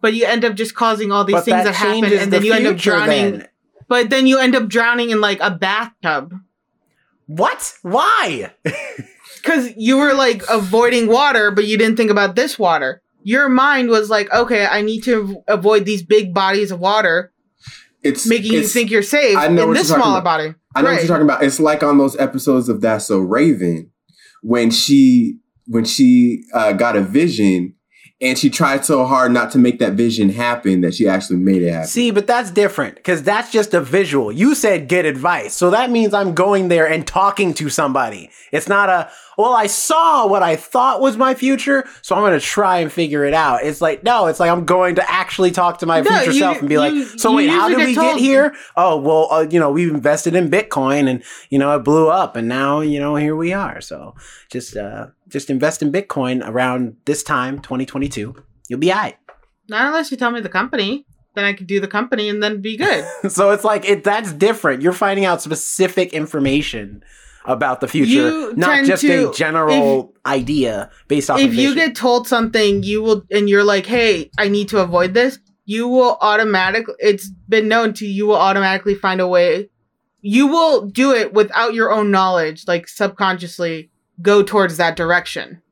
but you end up just causing all these But things that, happen, changes and the then you end up drowning. then. But then you end up drowning in like a bathtub. What? Why? Because you were like avoiding water, but you didn't think about this water. Your mind was like, okay, I need to avoid these big bodies of water, It's making you think you're safe I know in this smaller about. body. I know what you're talking about. It's like on those episodes of That's So Raven when she when she uh, got a vision and she tried so hard not to make that vision happen that she actually made it happen. See, but that's different because that's just a visual. You said get advice. So that means I'm going there and talking to somebody. It's not a, well, I saw what I thought was my future, so I'm going to try and figure it out. It's like, no, it's like I'm going to actually talk to my No, future you- self and be you- like, so wait, how usually did we get get told- here? Oh, well, uh, you know, we've invested in Bitcoin and, you know, it blew up and now, you know, here we are. So just, uh, just invest in Bitcoin around this time, 2022. You'll be all right. Not unless you tell me the company. Then I could do the company and then be good. So it's like it that's different. You're finding out specific information about the future, You not just to- a general idea based off if you get told something, you will, and you're like, "Hey, I need to avoid this." You will automatically. It's been known to you will automatically find a way. You will do it without your own knowledge, like subconsciously go towards that direction.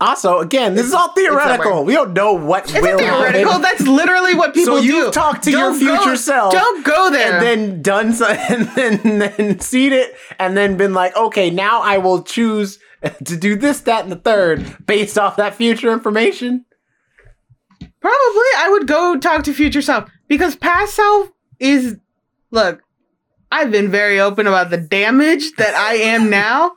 also, again, this is all theoretical. We don't know what It's will theoretical. happen. That's literally what people so do. you've talked to your Don't future go- self. Don't go there. and then done so, and then then seen it, and then been like, okay, now I will choose to do this, that, and the third based off that future information. Probably I would go talk to future self because past self is look, I've been very open about the damage that I am now.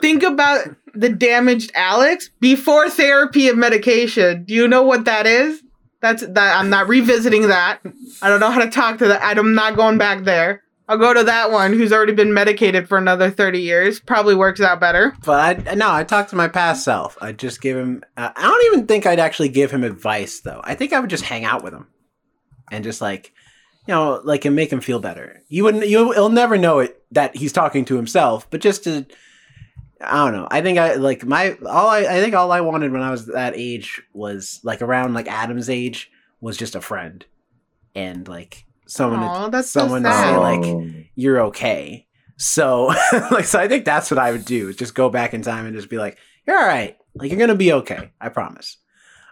Think about the damaged Alex before therapy and medication. Do you know what that is? That's that I'm not revisiting that. I don't know how to talk to that. I'm not going back there. I'll go to that one who's already been medicated for another 30 years. Probably works out better. But I no, I talked to my past self. I'd just give him. Uh, I don't even think I'd actually give him advice though. I think I would just hang out with him, and just like, you know, like and make him feel better. You wouldn't. You, he'll never know it that he's talking to himself, but just to. I don't know. I think I like my all. I, I think all I wanted when I was that age was like around like Adam's age was just a friend, and like someone. to- Aw, that's so someone to say like you're okay. So, like, so I think that's what I would do is just go back in time and just be like, you're all right. Like, you're gonna be okay. I promise.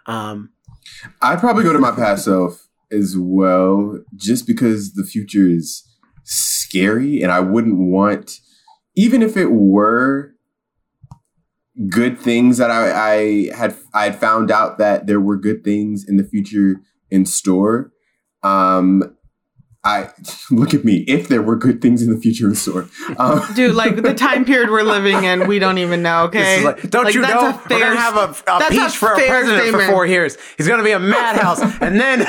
Um, I'd probably go to my past self as well, just because the future is scary, and I wouldn't want, even if it were good things that I, I had I had found out that there were good things in the future in store. Um, I look at me. If there were good things in the future in store, um, Dude, like the time period we're living in, we don't even know, this okay? is like, don't Like, you that's know a we're fair gonna have a, a that's a peach for a president statement. for four years. He's gonna be a madhouse, and then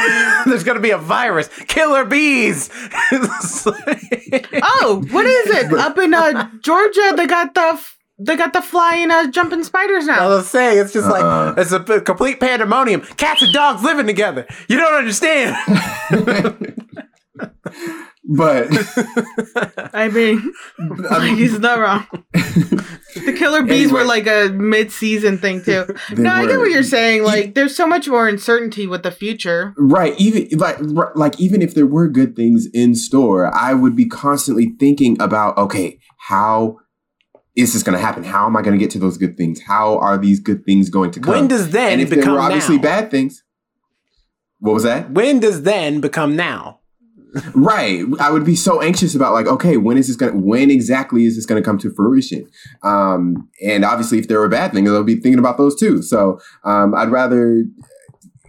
there's gonna be a virus, killer bees. Oh, what is it? Up in uh, Georgia, they got the f- they got the flying uh, jumping spiders now. I was saying, it's just Uh-uh. like it's a p- complete pandemonium. Cats and dogs living together. You don't understand. But I mean, like, he's not wrong. The killer bees Anyway. were like a mid-season thing too. They no, I get what you're saying. Like, there's so much more uncertainty with the future. Right. Even like like even if there were good things in store, I would be constantly thinking about okay, how is this going to happen? How am I going to get to those good things? How are these good things going to come? when does then and if there become were obviously now? bad things, what was that? When does then become now? Right. I would be so anxious about like, okay, when is this to When exactly is this to come to fruition? Um, and obviously, if there were bad things, I'll be thinking about those too. So um, I'd rather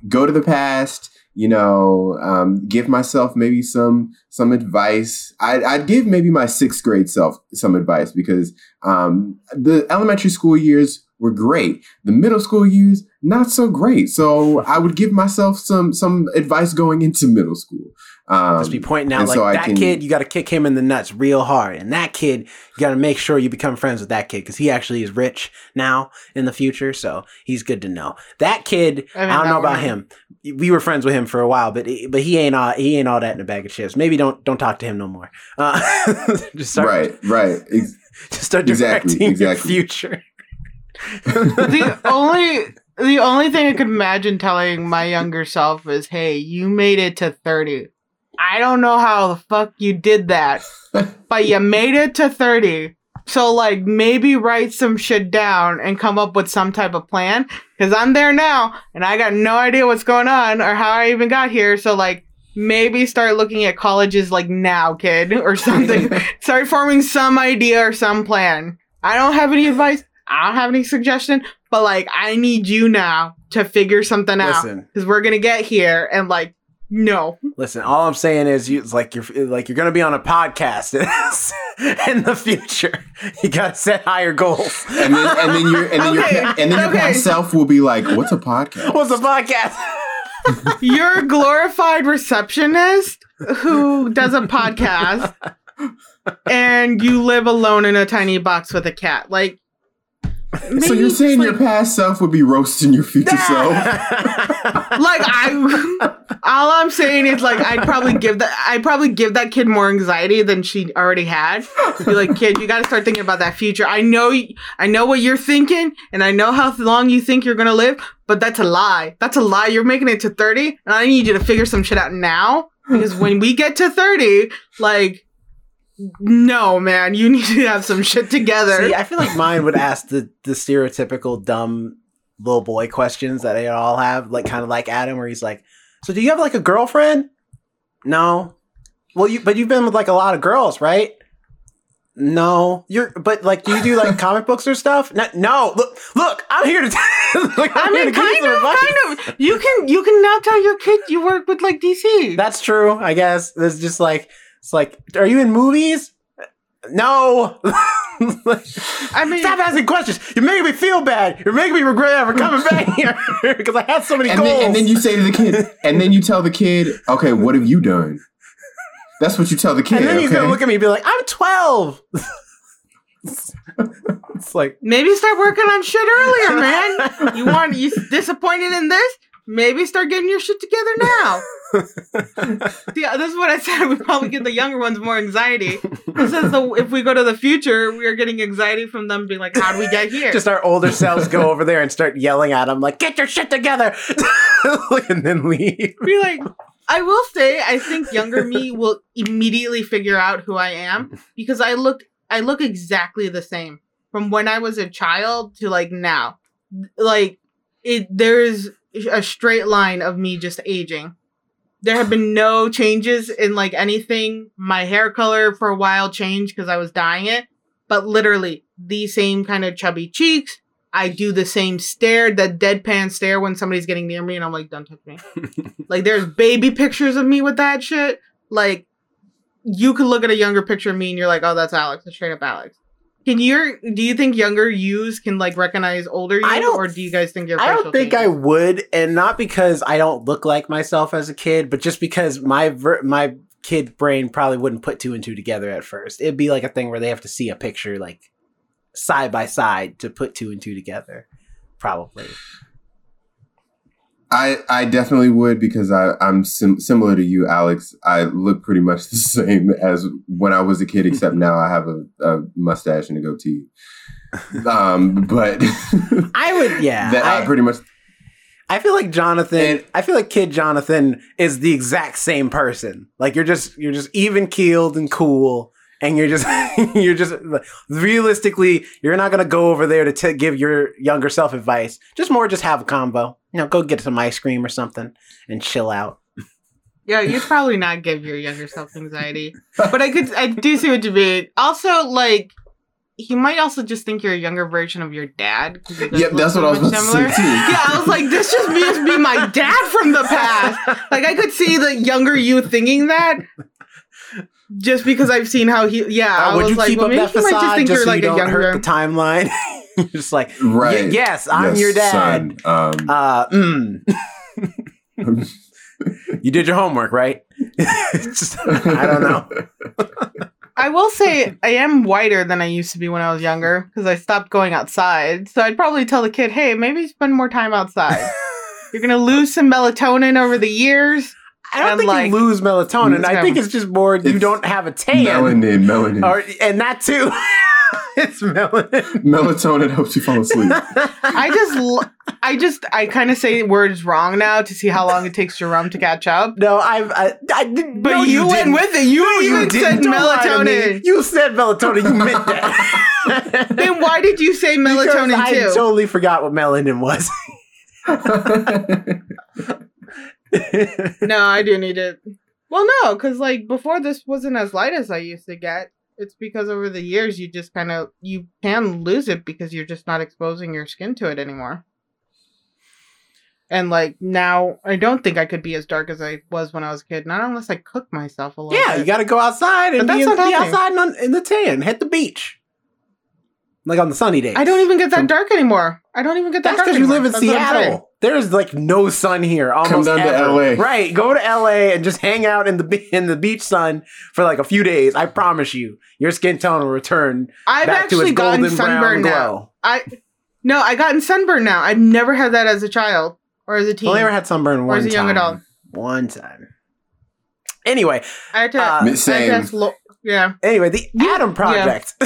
go to the past. You know, um, give myself maybe some some advice. I'd, I'd give maybe my sixth grade self some advice because um, the elementary school years were great. The middle school years not so great. So I would give myself some some advice going into middle school. Um, Just be pointing out like so that can- kid, you got to kick him in the nuts real hard, and that kid, you got to make sure you become friends with that kid because he actually is rich now in the future, so he's good to know. That kid, I, I don't know about him. We were friends with him for a while, but but he ain't all he ain't all that in a bag of chips. Maybe don't don't talk to him no more. Uh, just start right, right. Ex- just start Exactly, directing your exactly. future. the only the only thing I could imagine telling my younger self is, "Hey, you made it to 30. I don't know how the fuck you did that, but you made it to 30. So like maybe write some shit down and come up with some type of plan cuz I'm there now and I got no idea what's going on or how I even got here. So like maybe start looking at colleges like now, kid, or something. start forming some idea or some plan. I don't have any advice. I don't have any suggestion, but like I need you now to figure something out Listen, because we're gonna get here and like no. listen. All I'm saying is, you it's like you're like you're gonna be on a podcast in the future. You gotta set higher goals. and then and then your and then Okay, your pa- and then your okay. past self will be like, "What's a podcast?" What's a podcast? You're a glorified receptionist who does a podcast and you live alone in a tiny box with a cat. Like so you're saying just, your past self would be roasting your future self? like I all I'm saying is like I'd probably give that I'd probably give that kid more anxiety than she already had. Be like, kid, you got to start thinking about that future. I know, I know what you're thinking, and I know how long you think you're gonna live, but that's a lie. That's a lie. You're making it to thirty, and I need you to figure some shit out now because when we get to thirty, like. No, man, you need to have some shit together. See, I feel like mine would ask the the stereotypical dumb little boy questions that they all have, like kind of like Adam, where he's like, "So do you have like a girlfriend?" No. Well, you but you've been with like a lot of girls, right? No, you're but like do you do like comic books or stuff? No, no. Look, look, I'm here to. like, I I'm here mean, kind of, advice. kind of. You can, you can now tell your kid you work with like DC. That's true, I guess. It's just like it's like, are you in movies? No. I mean, Stop asking questions. You're making me feel bad. You're making me regret ever coming back here because I had so many and goals. then, and then you say to the kid, and then you tell the kid, "Okay, what have you done?" That's what you tell the kid. And then he's okay? gonna look at me and be like, "I'm 12." it's like maybe start working on shit earlier, man. You want you disappointed in this? Maybe start getting your shit together now. Yeah, this is what I said. We probably get the younger ones more anxiety. This is the if we go to the future, we are getting anxiety from them being like, "How do we get here?" just our older selves go over there and start yelling at them like, "Get your shit together," and then leave. be like, I will say, I think younger me will immediately figure out who I am because I look, I look exactly the same from when I was a child to like now. Like it, there's a straight line of me just aging. There have been no changes in like anything. My hair color for a while changed because I was dyeing it, but literally the same kind of chubby cheeks. I do the same stare, that deadpan stare when somebody's getting near me, and I'm like, "Don't touch me." Like there's baby pictures of me with that shit. Like you could look at a younger picture of me and you're like, oh, that's Alex. That's straight up Alex. Can you do you think younger yous can like recognize older you, I don't- or do you guys think you're? I don't think I would, and not because I don't look like myself as a kid, but just because my ver- my kid brain probably wouldn't put two and two together at first. It'd be like a thing where they have to see a picture like side by side to put two and two together. Probably. I I definitely would because I I'm sim- similar to you, Alex. I look pretty much the same as when I was a kid, except now I have a, a mustache and a goatee. Um, but I would, yeah. that I, I, pretty much I feel like Jonathan. And- I feel like Kid Jonathan is the exact same person. Like you're just you're just even keeled and cool, and you're just you're just realistically you're not gonna go over there to t- give your younger self advice. Just more, just have a combo. You know, go get some ice cream or something and chill out. Yeah, you'd probably not give your younger self anxiety, but I could. I do see what you mean. Also, like. He might also just think you're a younger version of your dad. you Yep, that's what I was much about to say too. Yeah, I was like, this just must be my dad from the past. Like, I could see the younger you thinking that just because I've seen how he. Yeah, I Uh, would was you like, keep well, up maybe that he might just think just you're so like you a don't younger. hurt the timeline? You're just like, "Y- right. yes, I'm Yes, your dad. son. Um, Uh, mm. you did your homework, right? Just- I don't know. I will say I am whiter than I used to be when I was younger because I stopped going outside. So I'd probably tell the kid, hey, maybe spend more time outside. You're gonna lose some melatonin over the years. I don't And, think like- you lose melatonin. I think it's just more you don't have a tan, melanin, melanin, or and that too. it's melanin. melatonin helps you fall asleep. I just, I just, I kind of say words wrong now to see how long it takes Jerome to catch up. No, I've I, I didn't. But no, you, went didn't. with it. You No, you even didn't. said Don't lie to me. melatonin. You said melatonin. You meant that. Then why did you say Because melatonin I too? I totally forgot what melanin was. no, I do need it. Well, no, because like before this wasn't as light as I used to get. It's because over the years you just kind of you can lose it because you're just not exposing your skin to it anymore. And like now, I don't think I could be as dark as I was when I was a kid. Not unless I cook myself a little. Yeah, bit. you got to go outside and But be, that's in, be outside and on, in the tan, hit the beach, like on the sunny days. I don't even get that From- dark anymore. I don't even get that That's because you live in That's what I'm saying. Seattle. There's like no sun here. Almost down to ever. LA. Right, go to LA and just hang out in the in the beach sun for like a few days. I promise you, your skin tone will return I've back to actually its gotten golden brown sunburn now. glow. I no, I gotten sunburned now. I've never had that as a child or as a teen. Only ever had sunburn Or one as a young time. adult. One time. Anyway, I had to. Uh, I had to ask Lo- yeah. anyway, the You- Adam Project.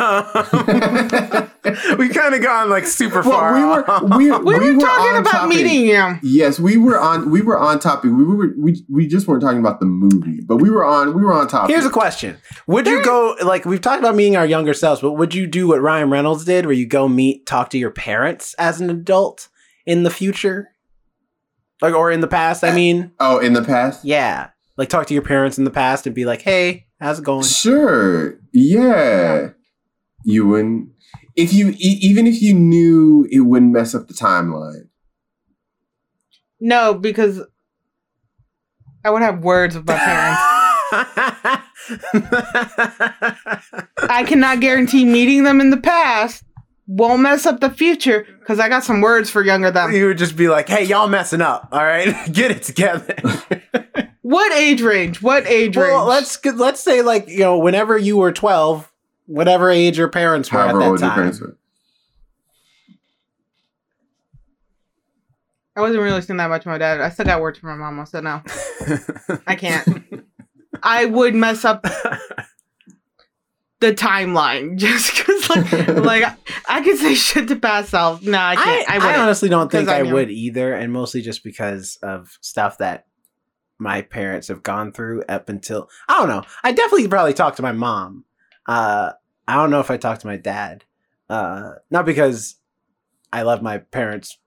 we kind of gone like super Well, far. we were off. we, We, were talking about topic. meeting you. Yes, we were on we were on topic. We were we, we just weren't talking about the movie, but we were on we were on topic. Here's a question: Would you go like we've talked about meeting our younger selves, but would you do what Ryan Reynolds did, where you go meet, talk to your parents as an adult in the future, like or in the past? I mean, Oh, in the past? yeah, like talk to your parents in the past and be like, "Hey, how's it going?" Sure. Yeah. You wouldn't if you e- even if you knew it wouldn't mess up the timeline. No, because I would have words with my parents. I cannot guarantee meeting them in the past won't mess up the future because I got some words for younger them. you would just be like, "Hey, y'all messing up. All right, get it together." What age range? What age well, range? let's let's say like you know, whenever you were twelve, whatever age your parents were However at that old your time. parents were. I wasn't really seeing that much of my dad. I still got words for my mama, so no, I can't. I would mess up the timeline just because, like, like I, I could say shit to past self. No, I I, can't. I, I, wouldn't. honestly don't think I I'm would either, and mostly just because of stuff that my parents have gone through up until I don't know. I definitely probably talked to my mom. Uh, I don't know if I talked to my dad. Uh, not because I love my parents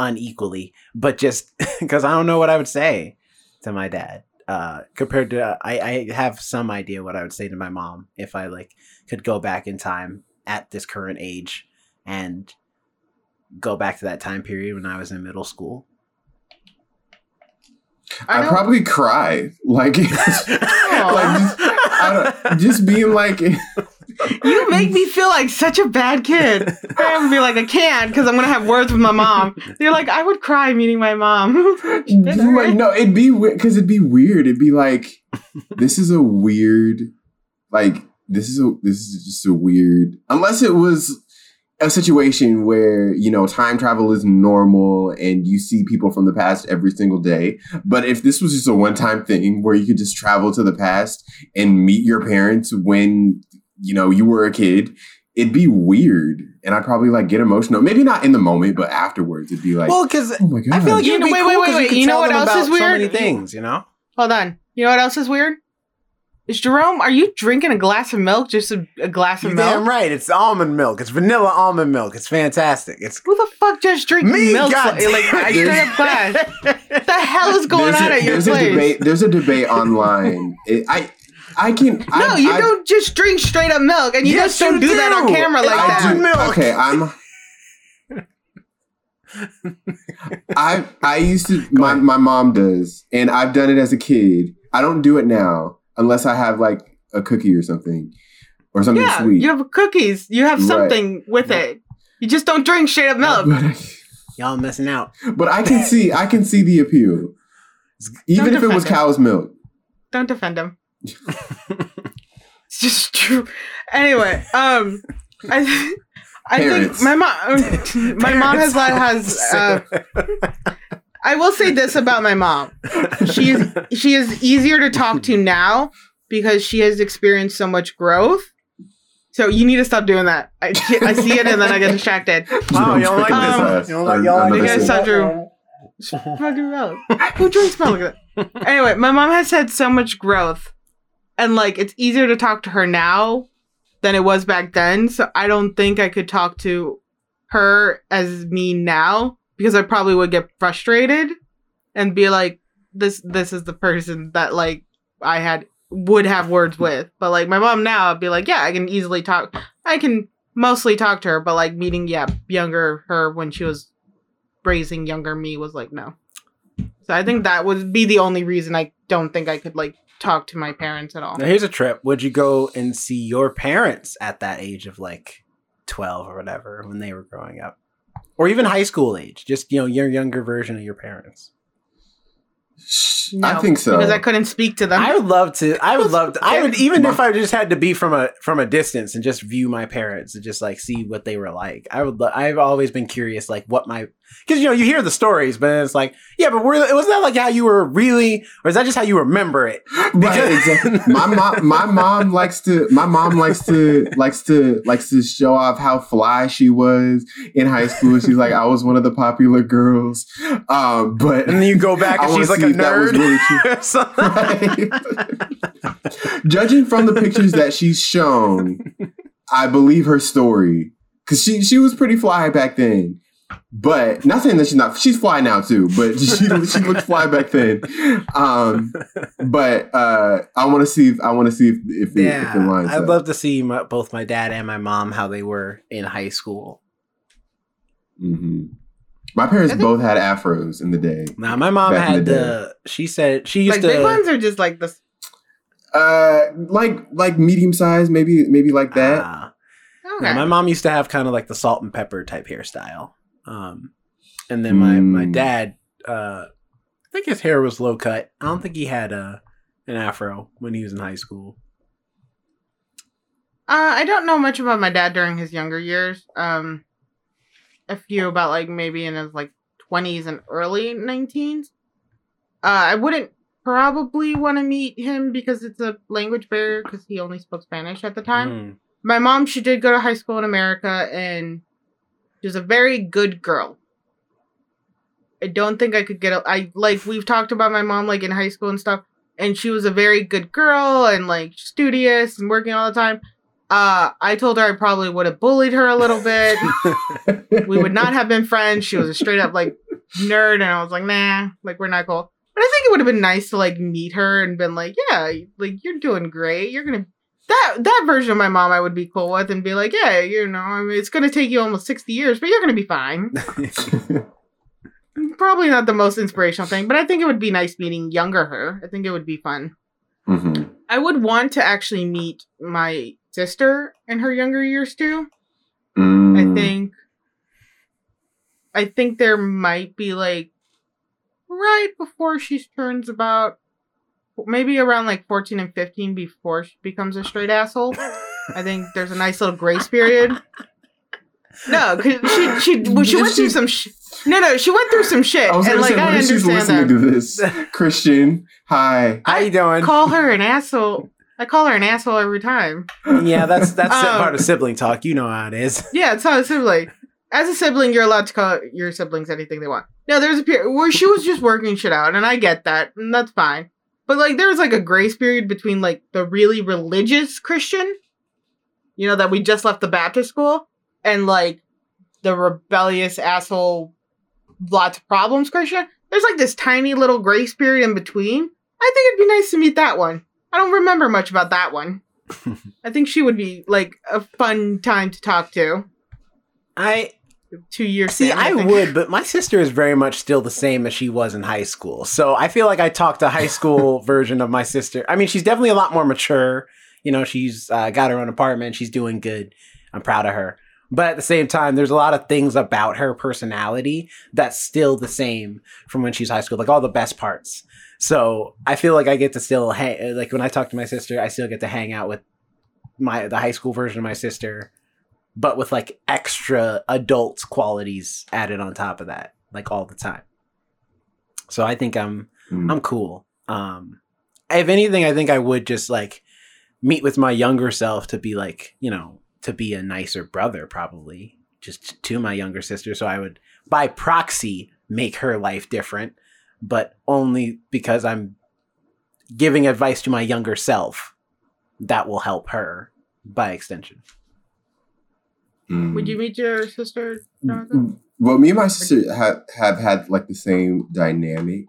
unequally, but just because I don't know what I would say to my dad. Uh, compared to uh, I, I have some idea what I would say to my mom if I like could go back in time at this current age and go back to that time period when I was in middle school. I I'd probably cry. Like, like just, I don't, just being like You make me feel like such a bad kid. I would be like, I can't because I'm gonna have words with my mom. You're like, I would cry meeting my mom. Right. no, it'd be because it'd be weird. It'd be like this is a weird, like this is a this is just a weird. Unless it was a situation where you know time travel is normal and you see people from the past every single day. But if this was just a one time thing where you could just travel to the past and meet your parents when you know you were a kid. It'd be weird, and I'd probably like get emotional. Maybe not in the moment, but afterwards, it'd be like, well, because "Oh! I feel like You you'd know- be wait, cool wait, 'cause wait, you wait. could You know what else about is So weird? many things, you know. Hold on. You know what else is weird? Is Jerome? Are you drinking a glass of milk? Just a, a glass You're of damn right. It's almond milk. It's vanilla almond milk. It's fantastic. It's Who the fuck just drinks me. milk? God like I straight up glass. damn What the hell is going there's on a, at your there's a debate. There's a debate online. It, I I can. No, I, you I, don't just drink straight up milk, and you Yes, just don't you do, that on camera like I that. do. milk. Okay, I'm. I I used to. My my mom does, and I've done it as a kid. I don't do it now unless I have like a cookie or something, or something Yeah, sweet. you have cookies. You have Right. something with it. You just don't drink straight up milk. I, y'all missing out. but I can see I can see the appeal, even if it was defend it. cow's milk. Don't defend him. it's just true. Anyway, um, I, I think my mom, my mom has has. Uh, I will say this about my mom: she is she is easier to talk to now because she has experienced so much growth. So you need to stop doing that. I, I see it and then I get distracted. Wow, you don't like this, Um, You don't like y'all like You guys this? sound true. Fucking milk. Who drinks milk like that? Anyway, my mom has had so much growth, and like it's easier to talk to her now than it was back then. So I don't think I could talk to her as me now because I probably would get frustrated and be like, "This, this is the person that like I had would have words with. But like my mom now, I'd be like, yeah, I can easily talk. I can mostly talk to her, but like meeting, yeah, younger her when she was raising younger me was like no. So I think that would be the only reason I don't think I could like talk to my parents at all. Now here's a trip. Would you go and see your parents at that age of like twelve or whatever when they were growing up, or even high school age? Just you know, your younger version of your parents. I think so. because I couldn't speak to them. I would love to. I would love to. I would even if I just had to be from a from a distance and just view my parents and just like see what they were like. I would. lo- I've always been curious, like what my because you know you hear the stories, but it's like yeah, but were, was that like how you were really, or is that just how you remember it? Right, exactly. My mom, my mom likes to. My mom likes to likes to likes to show off how fly she was in high school. She's like, I was one of the popular girls. Um, but And then you go back and she's like a that was nerd. really true. or something. Right. Judging from the pictures that she's shown, I believe her story because she she was pretty fly back then. But not saying that she's not. She's fly now too. But she she looked fly back then. Um, but uh, I want to see if I want to see if if it, if it yeah, lines I'd up. love to see my, both my dad and my mom how they were in high school. Mm-hmm. My parents think- both had afros in the day. Now my mom had the day. the. She said she used like to. big ones are just like this. Uh, like like medium size, maybe maybe like that. Ah. Okay. No, my mom used to have kind of like the salt and pepper type hairstyle. Um, and then my, my Mm. dad, uh, I think his hair was low cut. I don't think he had a, an afro when he was in high school. Uh, I don't know much about my dad during his younger years. Um, a few about like maybe in his like twenties and early nineteens. Uh, I wouldn't probably want to meet him because it's a language barrier because he only spoke Spanish at the time. Mm. My mom, she did go to high school in America and she was a very good girl. I don't think I could get a, I like we've talked about my mom like in high school and stuff and she was a very good girl and like studious and working all the time. Uh I told her I probably would have bullied her a little bit. we would not have been friends. She was a straight up like nerd and I was like, "Nah, like we're not cool." But I think it would have been nice to like meet her and been like, "Yeah, like you're doing great. You're going to that that version of my mom I would be cool with and be like, yeah, you know, I mean, it's gonna take you almost sixty years, but you're gonna be fine. Probably not the most inspirational thing, but I think it would be nice meeting younger her. I think it would be fun. hmm I would want to actually meet my sister in her younger years too. I Mm. think I think there might be like right before she turns about maybe around like 14 and 15 before she becomes a straight asshole. I think there's a nice little grace period. No, because she she well, she If went through some sh- no no she went through some shit I was and gonna like say, I if she's understand listening that. to this? Christian, hi. How you doing? Call her an asshole. I call her an asshole every time. yeah, that's that's Um, part of sibling talk. You know how it is. Yeah, it's not a sibling. As a sibling, you're allowed to call your siblings anything they want. No, there's a period where she was just working shit out, and I get that, and that's fine. But like, there was like a grace period between like the really religious Christian, you know, that we just left the Baptist school, and like the rebellious asshole, lots of problems Christian. There's like this tiny little grace period in between. I think it'd be nice to meet that one. I don't remember much about that one. I think she would be like a fun time to talk to. I Two years. see. I would, but my sister is very much still the same as she was in high school. So I feel like I talked to high school version of my sister. I mean, she's definitely a lot more mature. You know, she's uh, got her own apartment. She's doing good. I'm proud of her. But at the same time, there's a lot of things about her personality that's still the same from when she's high school, like all the best parts. So I feel like I get to still hang, like when I talk to my sister, I still get to hang out with my the high school version of my sister, but with like extra adult qualities added on top of that, like all the time. So I think I'm Mm. I'm cool. Um, if anything, I think I would just like meet with my younger self to be like, you know, to be a nicer brother, probably just to my younger sister. So I would, by proxy, make her life different, but only because I'm giving advice to my younger self that will help her by extension. Mm. Would you meet your sister? Jonathan? Well, me and my sister have have had like the same dynamic.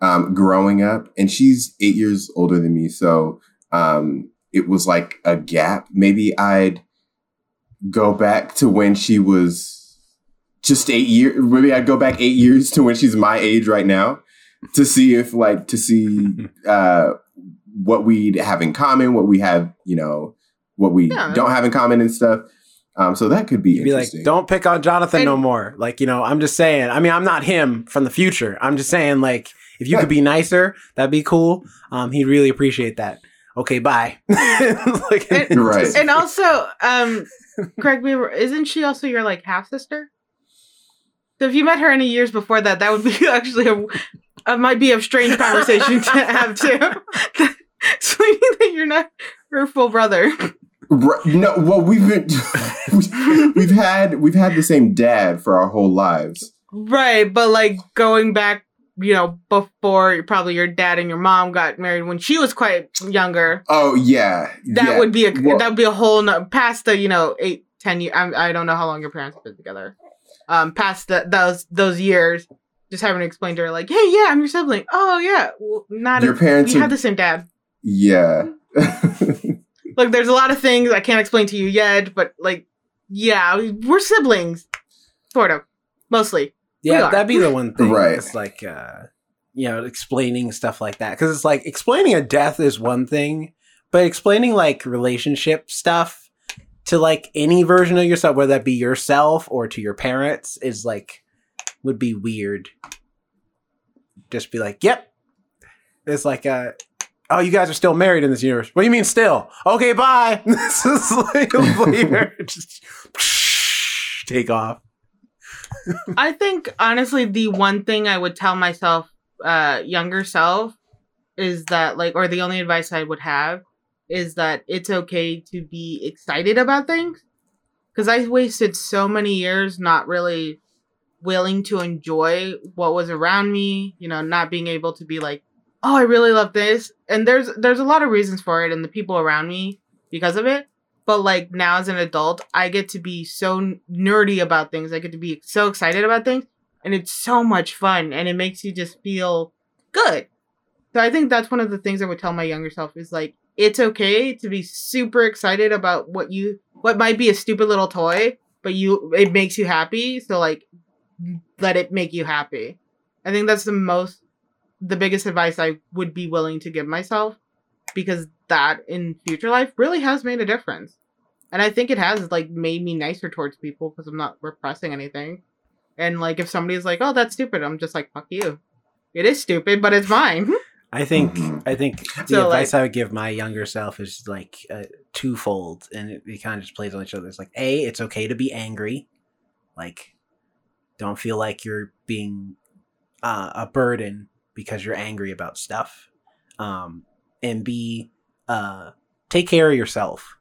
um, growing up, and she's eight years older than me, so um, it was like a gap. Maybe I'd go back to when she was just eight years. Maybe I'd go back eight years to when she's my age right now to see if like to see uh, what we have in common, what we have, you know, what we Yeah. don't have in common and stuff. Um, so that could be You'd be like, don't pick on Jonathan no more. Like, you know, I'm just saying. I mean, I'm not him from the future. I'm just saying, like, if you could be nicer, that'd be cool. Um, he'd really appreciate that. Okay, bye. like, And- Right. And also, um, correct me, isn't she also your like half sister? So if you met her any years before that, that would be actually a, a might be a strange conversation to have too. Explaining that you're not her full brother. Right, no, well, we've been we've had we've had the same dad for our whole lives. Right, but like going back, you know, before probably your dad and your mom got married when she was quite younger, Oh yeah, that yeah. would be a Well- that would be a whole no, past the you know eight ten years. I, I don't know how long your parents have been together. Um, past the, those those years, just having to explain to her like, hey, yeah, I'm your sibling. Oh yeah, well, not Your a, parents we are had the same dad. yeah. Look, there's a lot of things I can't explain to you yet, but like, yeah, we're siblings, sort of, mostly. Yeah, that'd be the one thing. Right. It's like, uh, you know, explaining stuff like that. Because it's like explaining a death is one thing, but explaining like relationship stuff to like any version of yourself, whether that be yourself or to your parents, is like would be weird. Just be like, yep. It's like, uh, oh, you guys are still married in this universe. What do you mean still? Okay, bye. this is like later. Just take off. I think honestly, the one thing I would tell myself, uh, younger self, is that like, or the only advice I would have is that it's okay to be excited about things. Because I wasted so many years not really willing to enjoy what was around me. You know, not being able to be like, oh, I really love this. And there's there's a lot of reasons for it, and the people around me because of it. But like now as an adult, I get to be so nerdy about things. I get to be so excited about things, and it's so much fun, and it makes you just feel good. So I think that's one of the things I would tell my younger self is like it's okay to be super excited about what you what might be a stupid little toy, but you it makes you happy. So like let it make you happy. I think that's the most the biggest advice I would be willing to give myself because that in future life really has made a difference. And I think it has like made me nicer towards people because I'm not repressing anything. And like if somebody's like, "Oh, that's stupid," I'm just like, "Fuck you." It is stupid, but it's mine. I think Mhm. I think the So, advice like- I would give my younger self is like uh, twofold, and it, it kind of just plays on each other. It's like a, it's okay to be angry, like don't feel like you're being uh, a burden because you're angry about stuff, um, and b, uh, take care of yourself.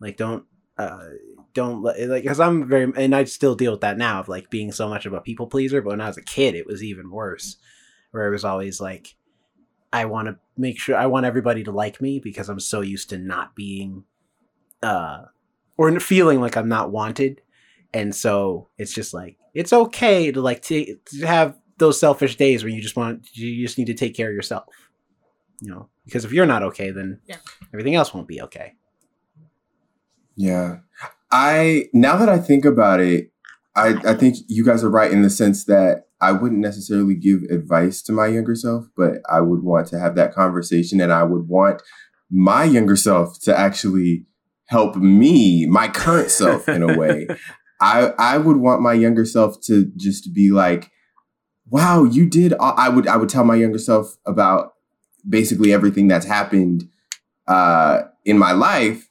Like don't uh, don't like because I'm very and I still deal with that now of like being so much of a people pleaser. But when I was a kid, it was even worse, where it was always like. I want to make sure I want everybody to like me because I'm so used to not being uh or feeling like I'm not wanted. And so it's just like it's okay to like to, to have those selfish days where you just want you just need to take care of yourself. You know, because if you're not okay then Yeah. everything else won't be okay. Yeah. I now that I think about it, I, I think you guys are right in the sense that I wouldn't necessarily give advice to my younger self, but I would want to have that conversation and I would want my younger self to actually help me, my current self in a way. I I would want my younger self to just be like, "Wow, you did." I would I would tell my younger self about basically everything that's happened uh, in my life,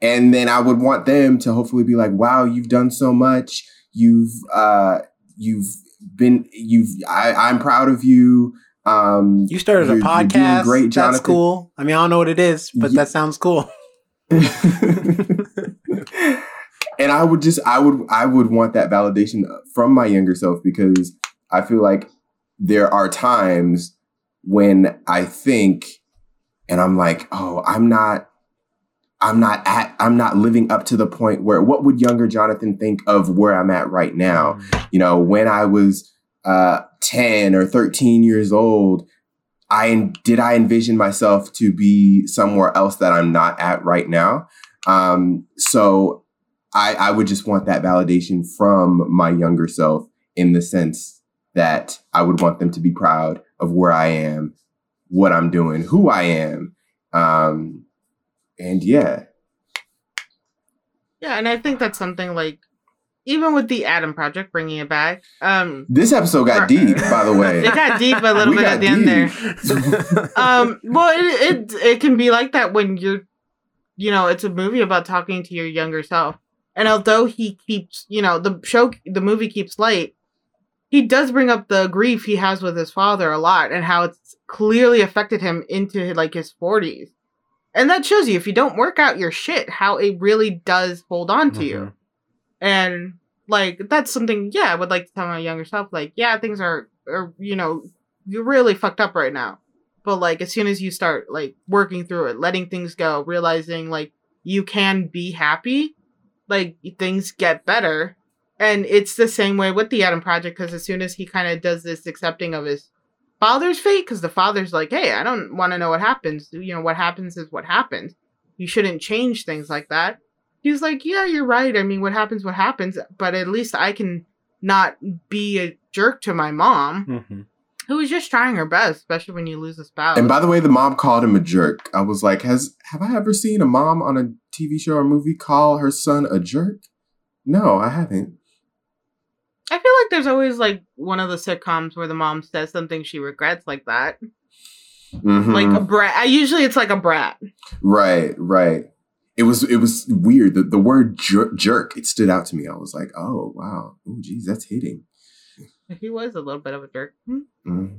and then I would want them to hopefully be like, "Wow, you've done so much. You've uh, you've been you've I, I'm proud of you." Um, You started a podcast. great, That's cool. I mean, I don't know what it is, but Ye- that sounds cool. and I would just I would I would want that validation from my younger self because I feel like there are times when I think and I'm like, "Oh, I'm not I'm not at I'm not living up to the point where what would younger Jonathan think of where I'm at right now?" you know, when I was uh, 10 or 13 years old, I did I envision myself to be somewhere else that I'm not at right now. Um, so I, I would just want that validation from my younger self in the sense that I would want them to be proud of where I am, what I'm doing, who I am. Um, and yeah, Yeah, and I think that's something like even with the Adam Project bringing it back, um, this episode got Right. deep, by the way. it got deep a little We bit at the end there. um well it, it it can be like that when you're you know it's a movie about talking to your younger self and although he keeps you know the show the movie keeps light he does bring up the grief he has with his father a lot and how it's clearly affected him into like his 40s and that shows you if you don't work out your shit how it really does hold on to you. Mhm. and like that's something yeah i would like to tell my younger self like yeah things are, are you know you're really fucked up right now. But like as soon as you start like working through it letting things go realizing like you can be happy like things get better and it's the same way with the adam project because as soon as he kind of does this accepting of his father's fate because the father's like hey i don't want to know what happens you know what happens is what happens you shouldn't change things like that he's like yeah you're right i mean what happens what happens but at least i can not be a jerk to my mom Mhm. who was just trying her best especially when you lose a spouse And by the way, the mom called him a jerk. I was like, has have I ever seen a mom on a TV show or movie call her son a jerk? No, I haven't. I feel like there's always like one of the sitcoms where the mom says something she regrets like that. Mhm. Like a brat. I usually it's like a brat. right, right. It was it was weird. The, the word jer- jerk it stood out to me. I was like, oh wow, oh geez, that's hitting. He was a little bit of a jerk. Hmm. Mhm.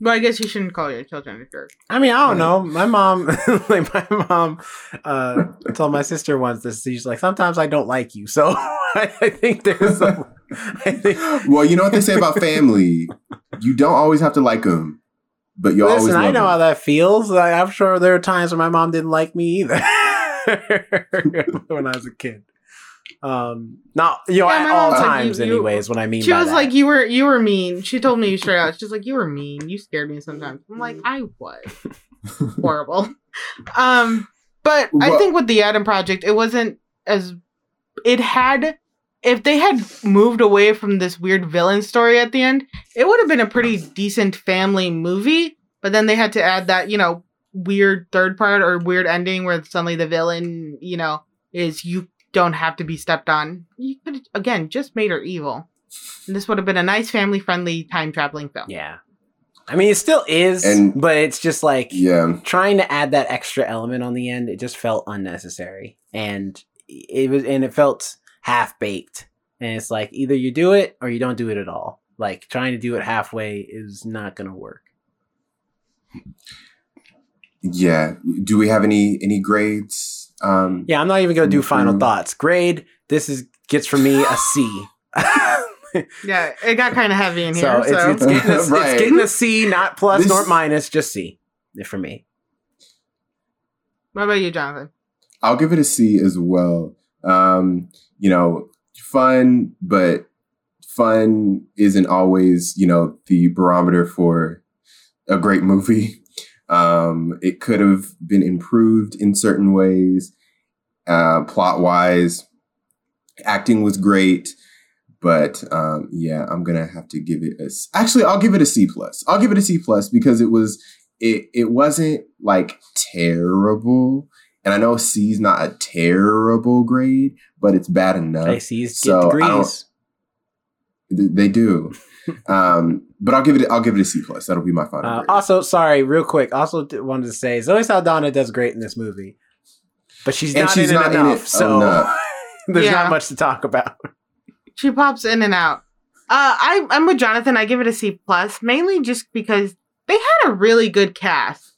But I guess you shouldn't call your children a jerk. I mean, I don't know. My mom, like my mom, uh, told my sister once this. She's like, sometimes I don't like you. So I, I think there's a. I think. Well, you know what they say about family. You don't always have to like them, but you always Listen, love I know 'em. how that feels. Like, I'm sure there are times when my mom didn't like me either when I was a kid. Um, not you know Yeah, at all mom's like, times, you- you- anyways. What I mean, She by was that. like, "You were you were mean." She told me straight out. She's like, "You were mean. You scared me sometimes." I'm like, "I was horrible." um, but I think with the Adam Project, it wasn't as it had. If they had moved away from this weird villain story at the end, it would have been a pretty decent family movie. But then they had to add that, you know, weird third part or weird ending where suddenly the villain, you know, is you don't have to be stepped on. You could again just made her evil. And this would have been a nice family friendly time traveling film. yeah. I mean, it still is, And- but it's just like yeah. trying to add that extra element on the end. It just felt unnecessary, and it was, and it felt half baked. And it's like either you do it or you don't do it at all. Like trying to do it halfway is not going to work. Yeah. Do we have any any grades? Um, Yeah, I'm not even gonna do final thoughts. Grade. This is gets for me a C. Yeah, it got kind of heavy in so here. it's, So, it's, getting a, Right. it's getting a C, not plus This- nor minus, just C for me. what about you, Jonathan? I'll give it a C as well. Um, you know, fun, but fun isn't always, you know, the barometer for a great movie. Um, it could have been improved in certain ways, uh, plot wise. Acting was great, but um, yeah, I'm gonna have to give it a. Actually, I'll give it a C plus. I'll give it a C plus because it was it. It wasn't like terrible, and I know C is not a terrible grade, but it's bad enough. I C's get so I degrees. Th- They do. um, but I'll give it. I'll give it a C plus. That'll be my final. Uh, grade. also, sorry, real quick. Also, wanted to say Zoe Saldana does great in this movie, but she's And not she's in not it in enough. it so enough. there's Yeah. not much to talk about. She pops in and out. Uh, I I'm with Jonathan. I give it a C plus, mainly just because they had a really good cast.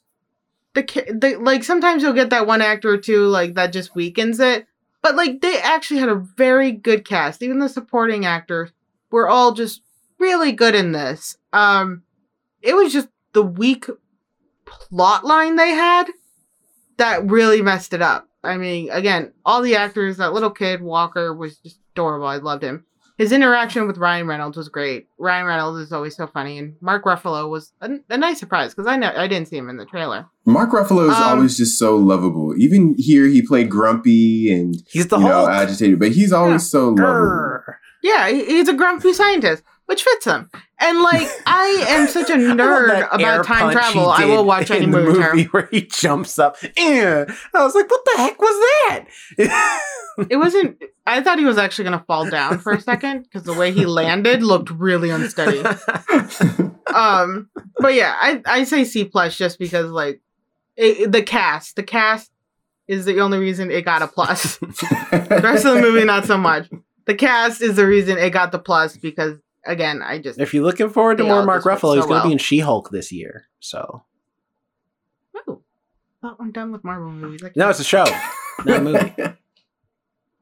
The, the like sometimes you'll get that one actor or two like that just weakens it, but like they actually had a very good cast. Even the supporting actors were all just really good in this. Um, it was just the weak plot line they had that really messed it up. I mean, again, all the actors, that little kid Walker was just adorable. I loved him. his interaction with Ryan Reynolds was great. Ryan Reynolds is always so funny, and Mark Ruffalo was a, a nice surprise because I know I didn't see him in the trailer. Mark Ruffalo is Um, always just so lovable. Even here, he played grumpy and He's the you know Hulk. agitated, but he's always Yeah. so lovable. Yeah, he's a grumpy scientist, which fits him. And like, I am such a nerd about time travel. I will watch any movie. movie her. where he jumps up. Yeah, I was like, "What the heck was that?" It wasn't. I thought he was actually gonna fall down for a second because the way he landed looked really unsteady. Um, but yeah, I I say C plus just because like it, the cast, the cast is the only reason it got a plus. the rest of the movie, not so much. The cast is the reason it got the plus because again, I just if you're looking forward to more Mark just work Ruffalo, he's going to be in She-Hulk this year. So oh, well, I'm done with Marvel movies. I no, it's a show, not a movie.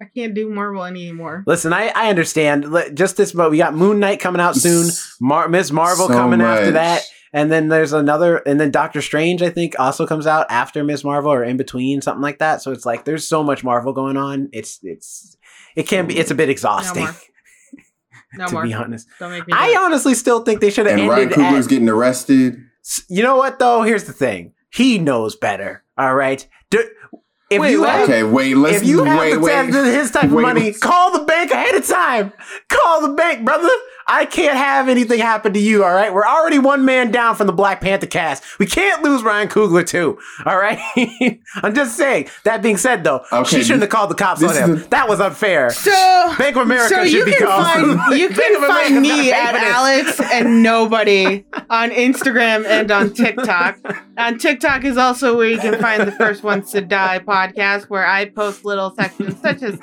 I can't do Marvel anymore. Listen, I I understand. Just this, but we got Moon Knight coming out soon. Mar- Ms. Marvel So coming after that. And then there's another, and then Doctor Strange, I think, also comes out after Ms. Marvel or in between, something like that. So it's like there's so much Marvel going on. It's it's it can be it's a bit exhausting, more. No to more. be honest. Don't make me. I it. honestly still think they should have and Ryan. Coogler's At, getting arrested. you know what though? Here's the thing. He knows better. All right. Do, if Wait, you what? have, Okay, wait. Let's if you have wait. the wait. his type of money, call the bank ahead of time. Call the bank, brother. I can't have anything happen to you. All right, we're already one man down from the Black Panther cast. We can't lose Ryan Coogler too. All right, I'm just saying. That being said, though, Okay, she shouldn't have called the cops on him. is the- that was unfair. So Bank of America so should you be can called. find you can of find me at. Alex and nobody on Instagram and on TikTok. On TikTok is also where you can find the First Ones to Die podcast, where I post little sections such as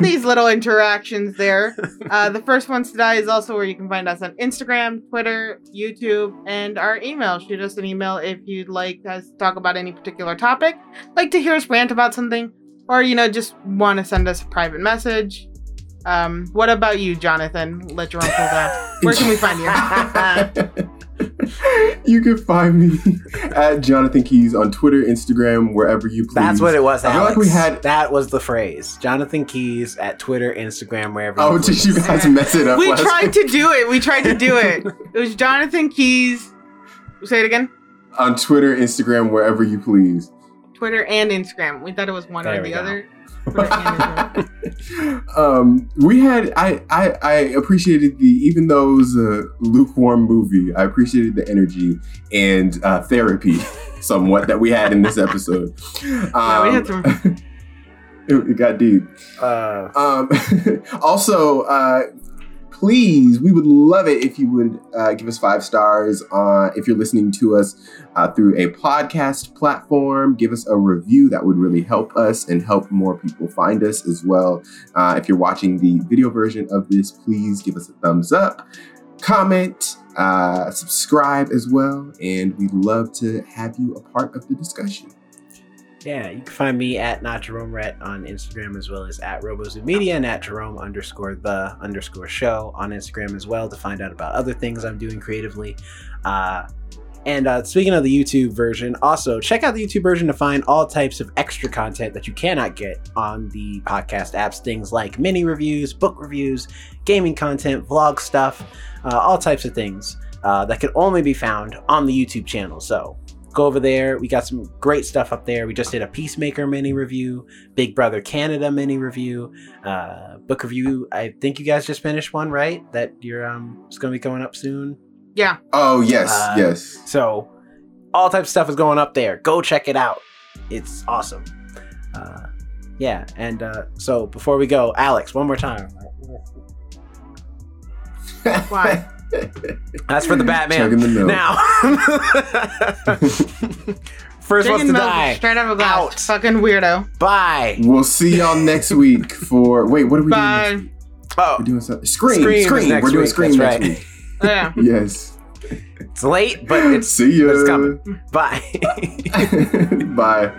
these little interactions there. Uh, the First Ones to Die is also where you can find us on Instagram, Twitter, YouTube, and our email. Shoot us an email if you'd like us to talk about any particular topic, like to hear us rant about something, or you know, just want to send us a private message. Um, what about you, Jonathan? Let your uncle down. Where can we find you? you can find me at Jonathan Keys on Twitter, Instagram, wherever you please. That's what it was. I feel like we had- that was the phrase. Jonathan Keys at Twitter, Instagram, wherever. Oh, you did please. you guys mess it up? We last tried week? to do it. We tried to do it. It was Jonathan Keys. Say it again. on Twitter, Instagram, wherever you please. Twitter and Instagram. We thought it was one There or the go. other. Twitter and Instagram. um, we had I, I I appreciated the even though it was a lukewarm movie, I appreciated the energy and uh, therapy somewhat that we had in this episode. Um, Yeah, we had some. it, it got deep. Uh, Um, also, uh, please, we would love it if you would uh, give us five stars if you're listening to us uh, through a podcast platform. Give us a review that would really help us and help more people find us as well. Uh, if you're watching the video version of this, please give us a thumbs up, comment, uh, subscribe as well, and we'd love to have you a part of the discussion. Yeah, you can find me at not Jerome Rhett on Instagram as well as at RoboZoo Media and at Jerome underscore the underscore show on Instagram as well to find out about other things I'm doing creatively. Uh, and uh, speaking of the YouTube version, also check out the YouTube version to find all types of extra content that you cannot get on the podcast apps. Things like mini reviews, book reviews, gaming content, vlog stuff, uh, all types of things uh, that can only be found on the YouTube channel. So go over there. We got some great stuff up there. We just did a Peacemaker mini review, Big Brother Canada mini review, uh, book review. I think you guys just finished one, right? That you're um, it's going to be going up soon. Yeah. Oh yes, Uh, yes. So all types of stuff is going up there. Go check it out. It's awesome. Uh, yeah, and uh, so before we go, Alex, one more time. Why? That's for the Batman. The milk. Now, first one's to milk die. straight out of a glass. Out. Fucking weirdo. Bye. We'll see y'all next week for wait, what are we doing? Bye. Next week? Oh, We're doing something. Scream, Scream Scream. next We're doing week, Scream that's next right. week. Yeah. Yes. it's late, but it's See ya. but it's coming. Bye. Bye.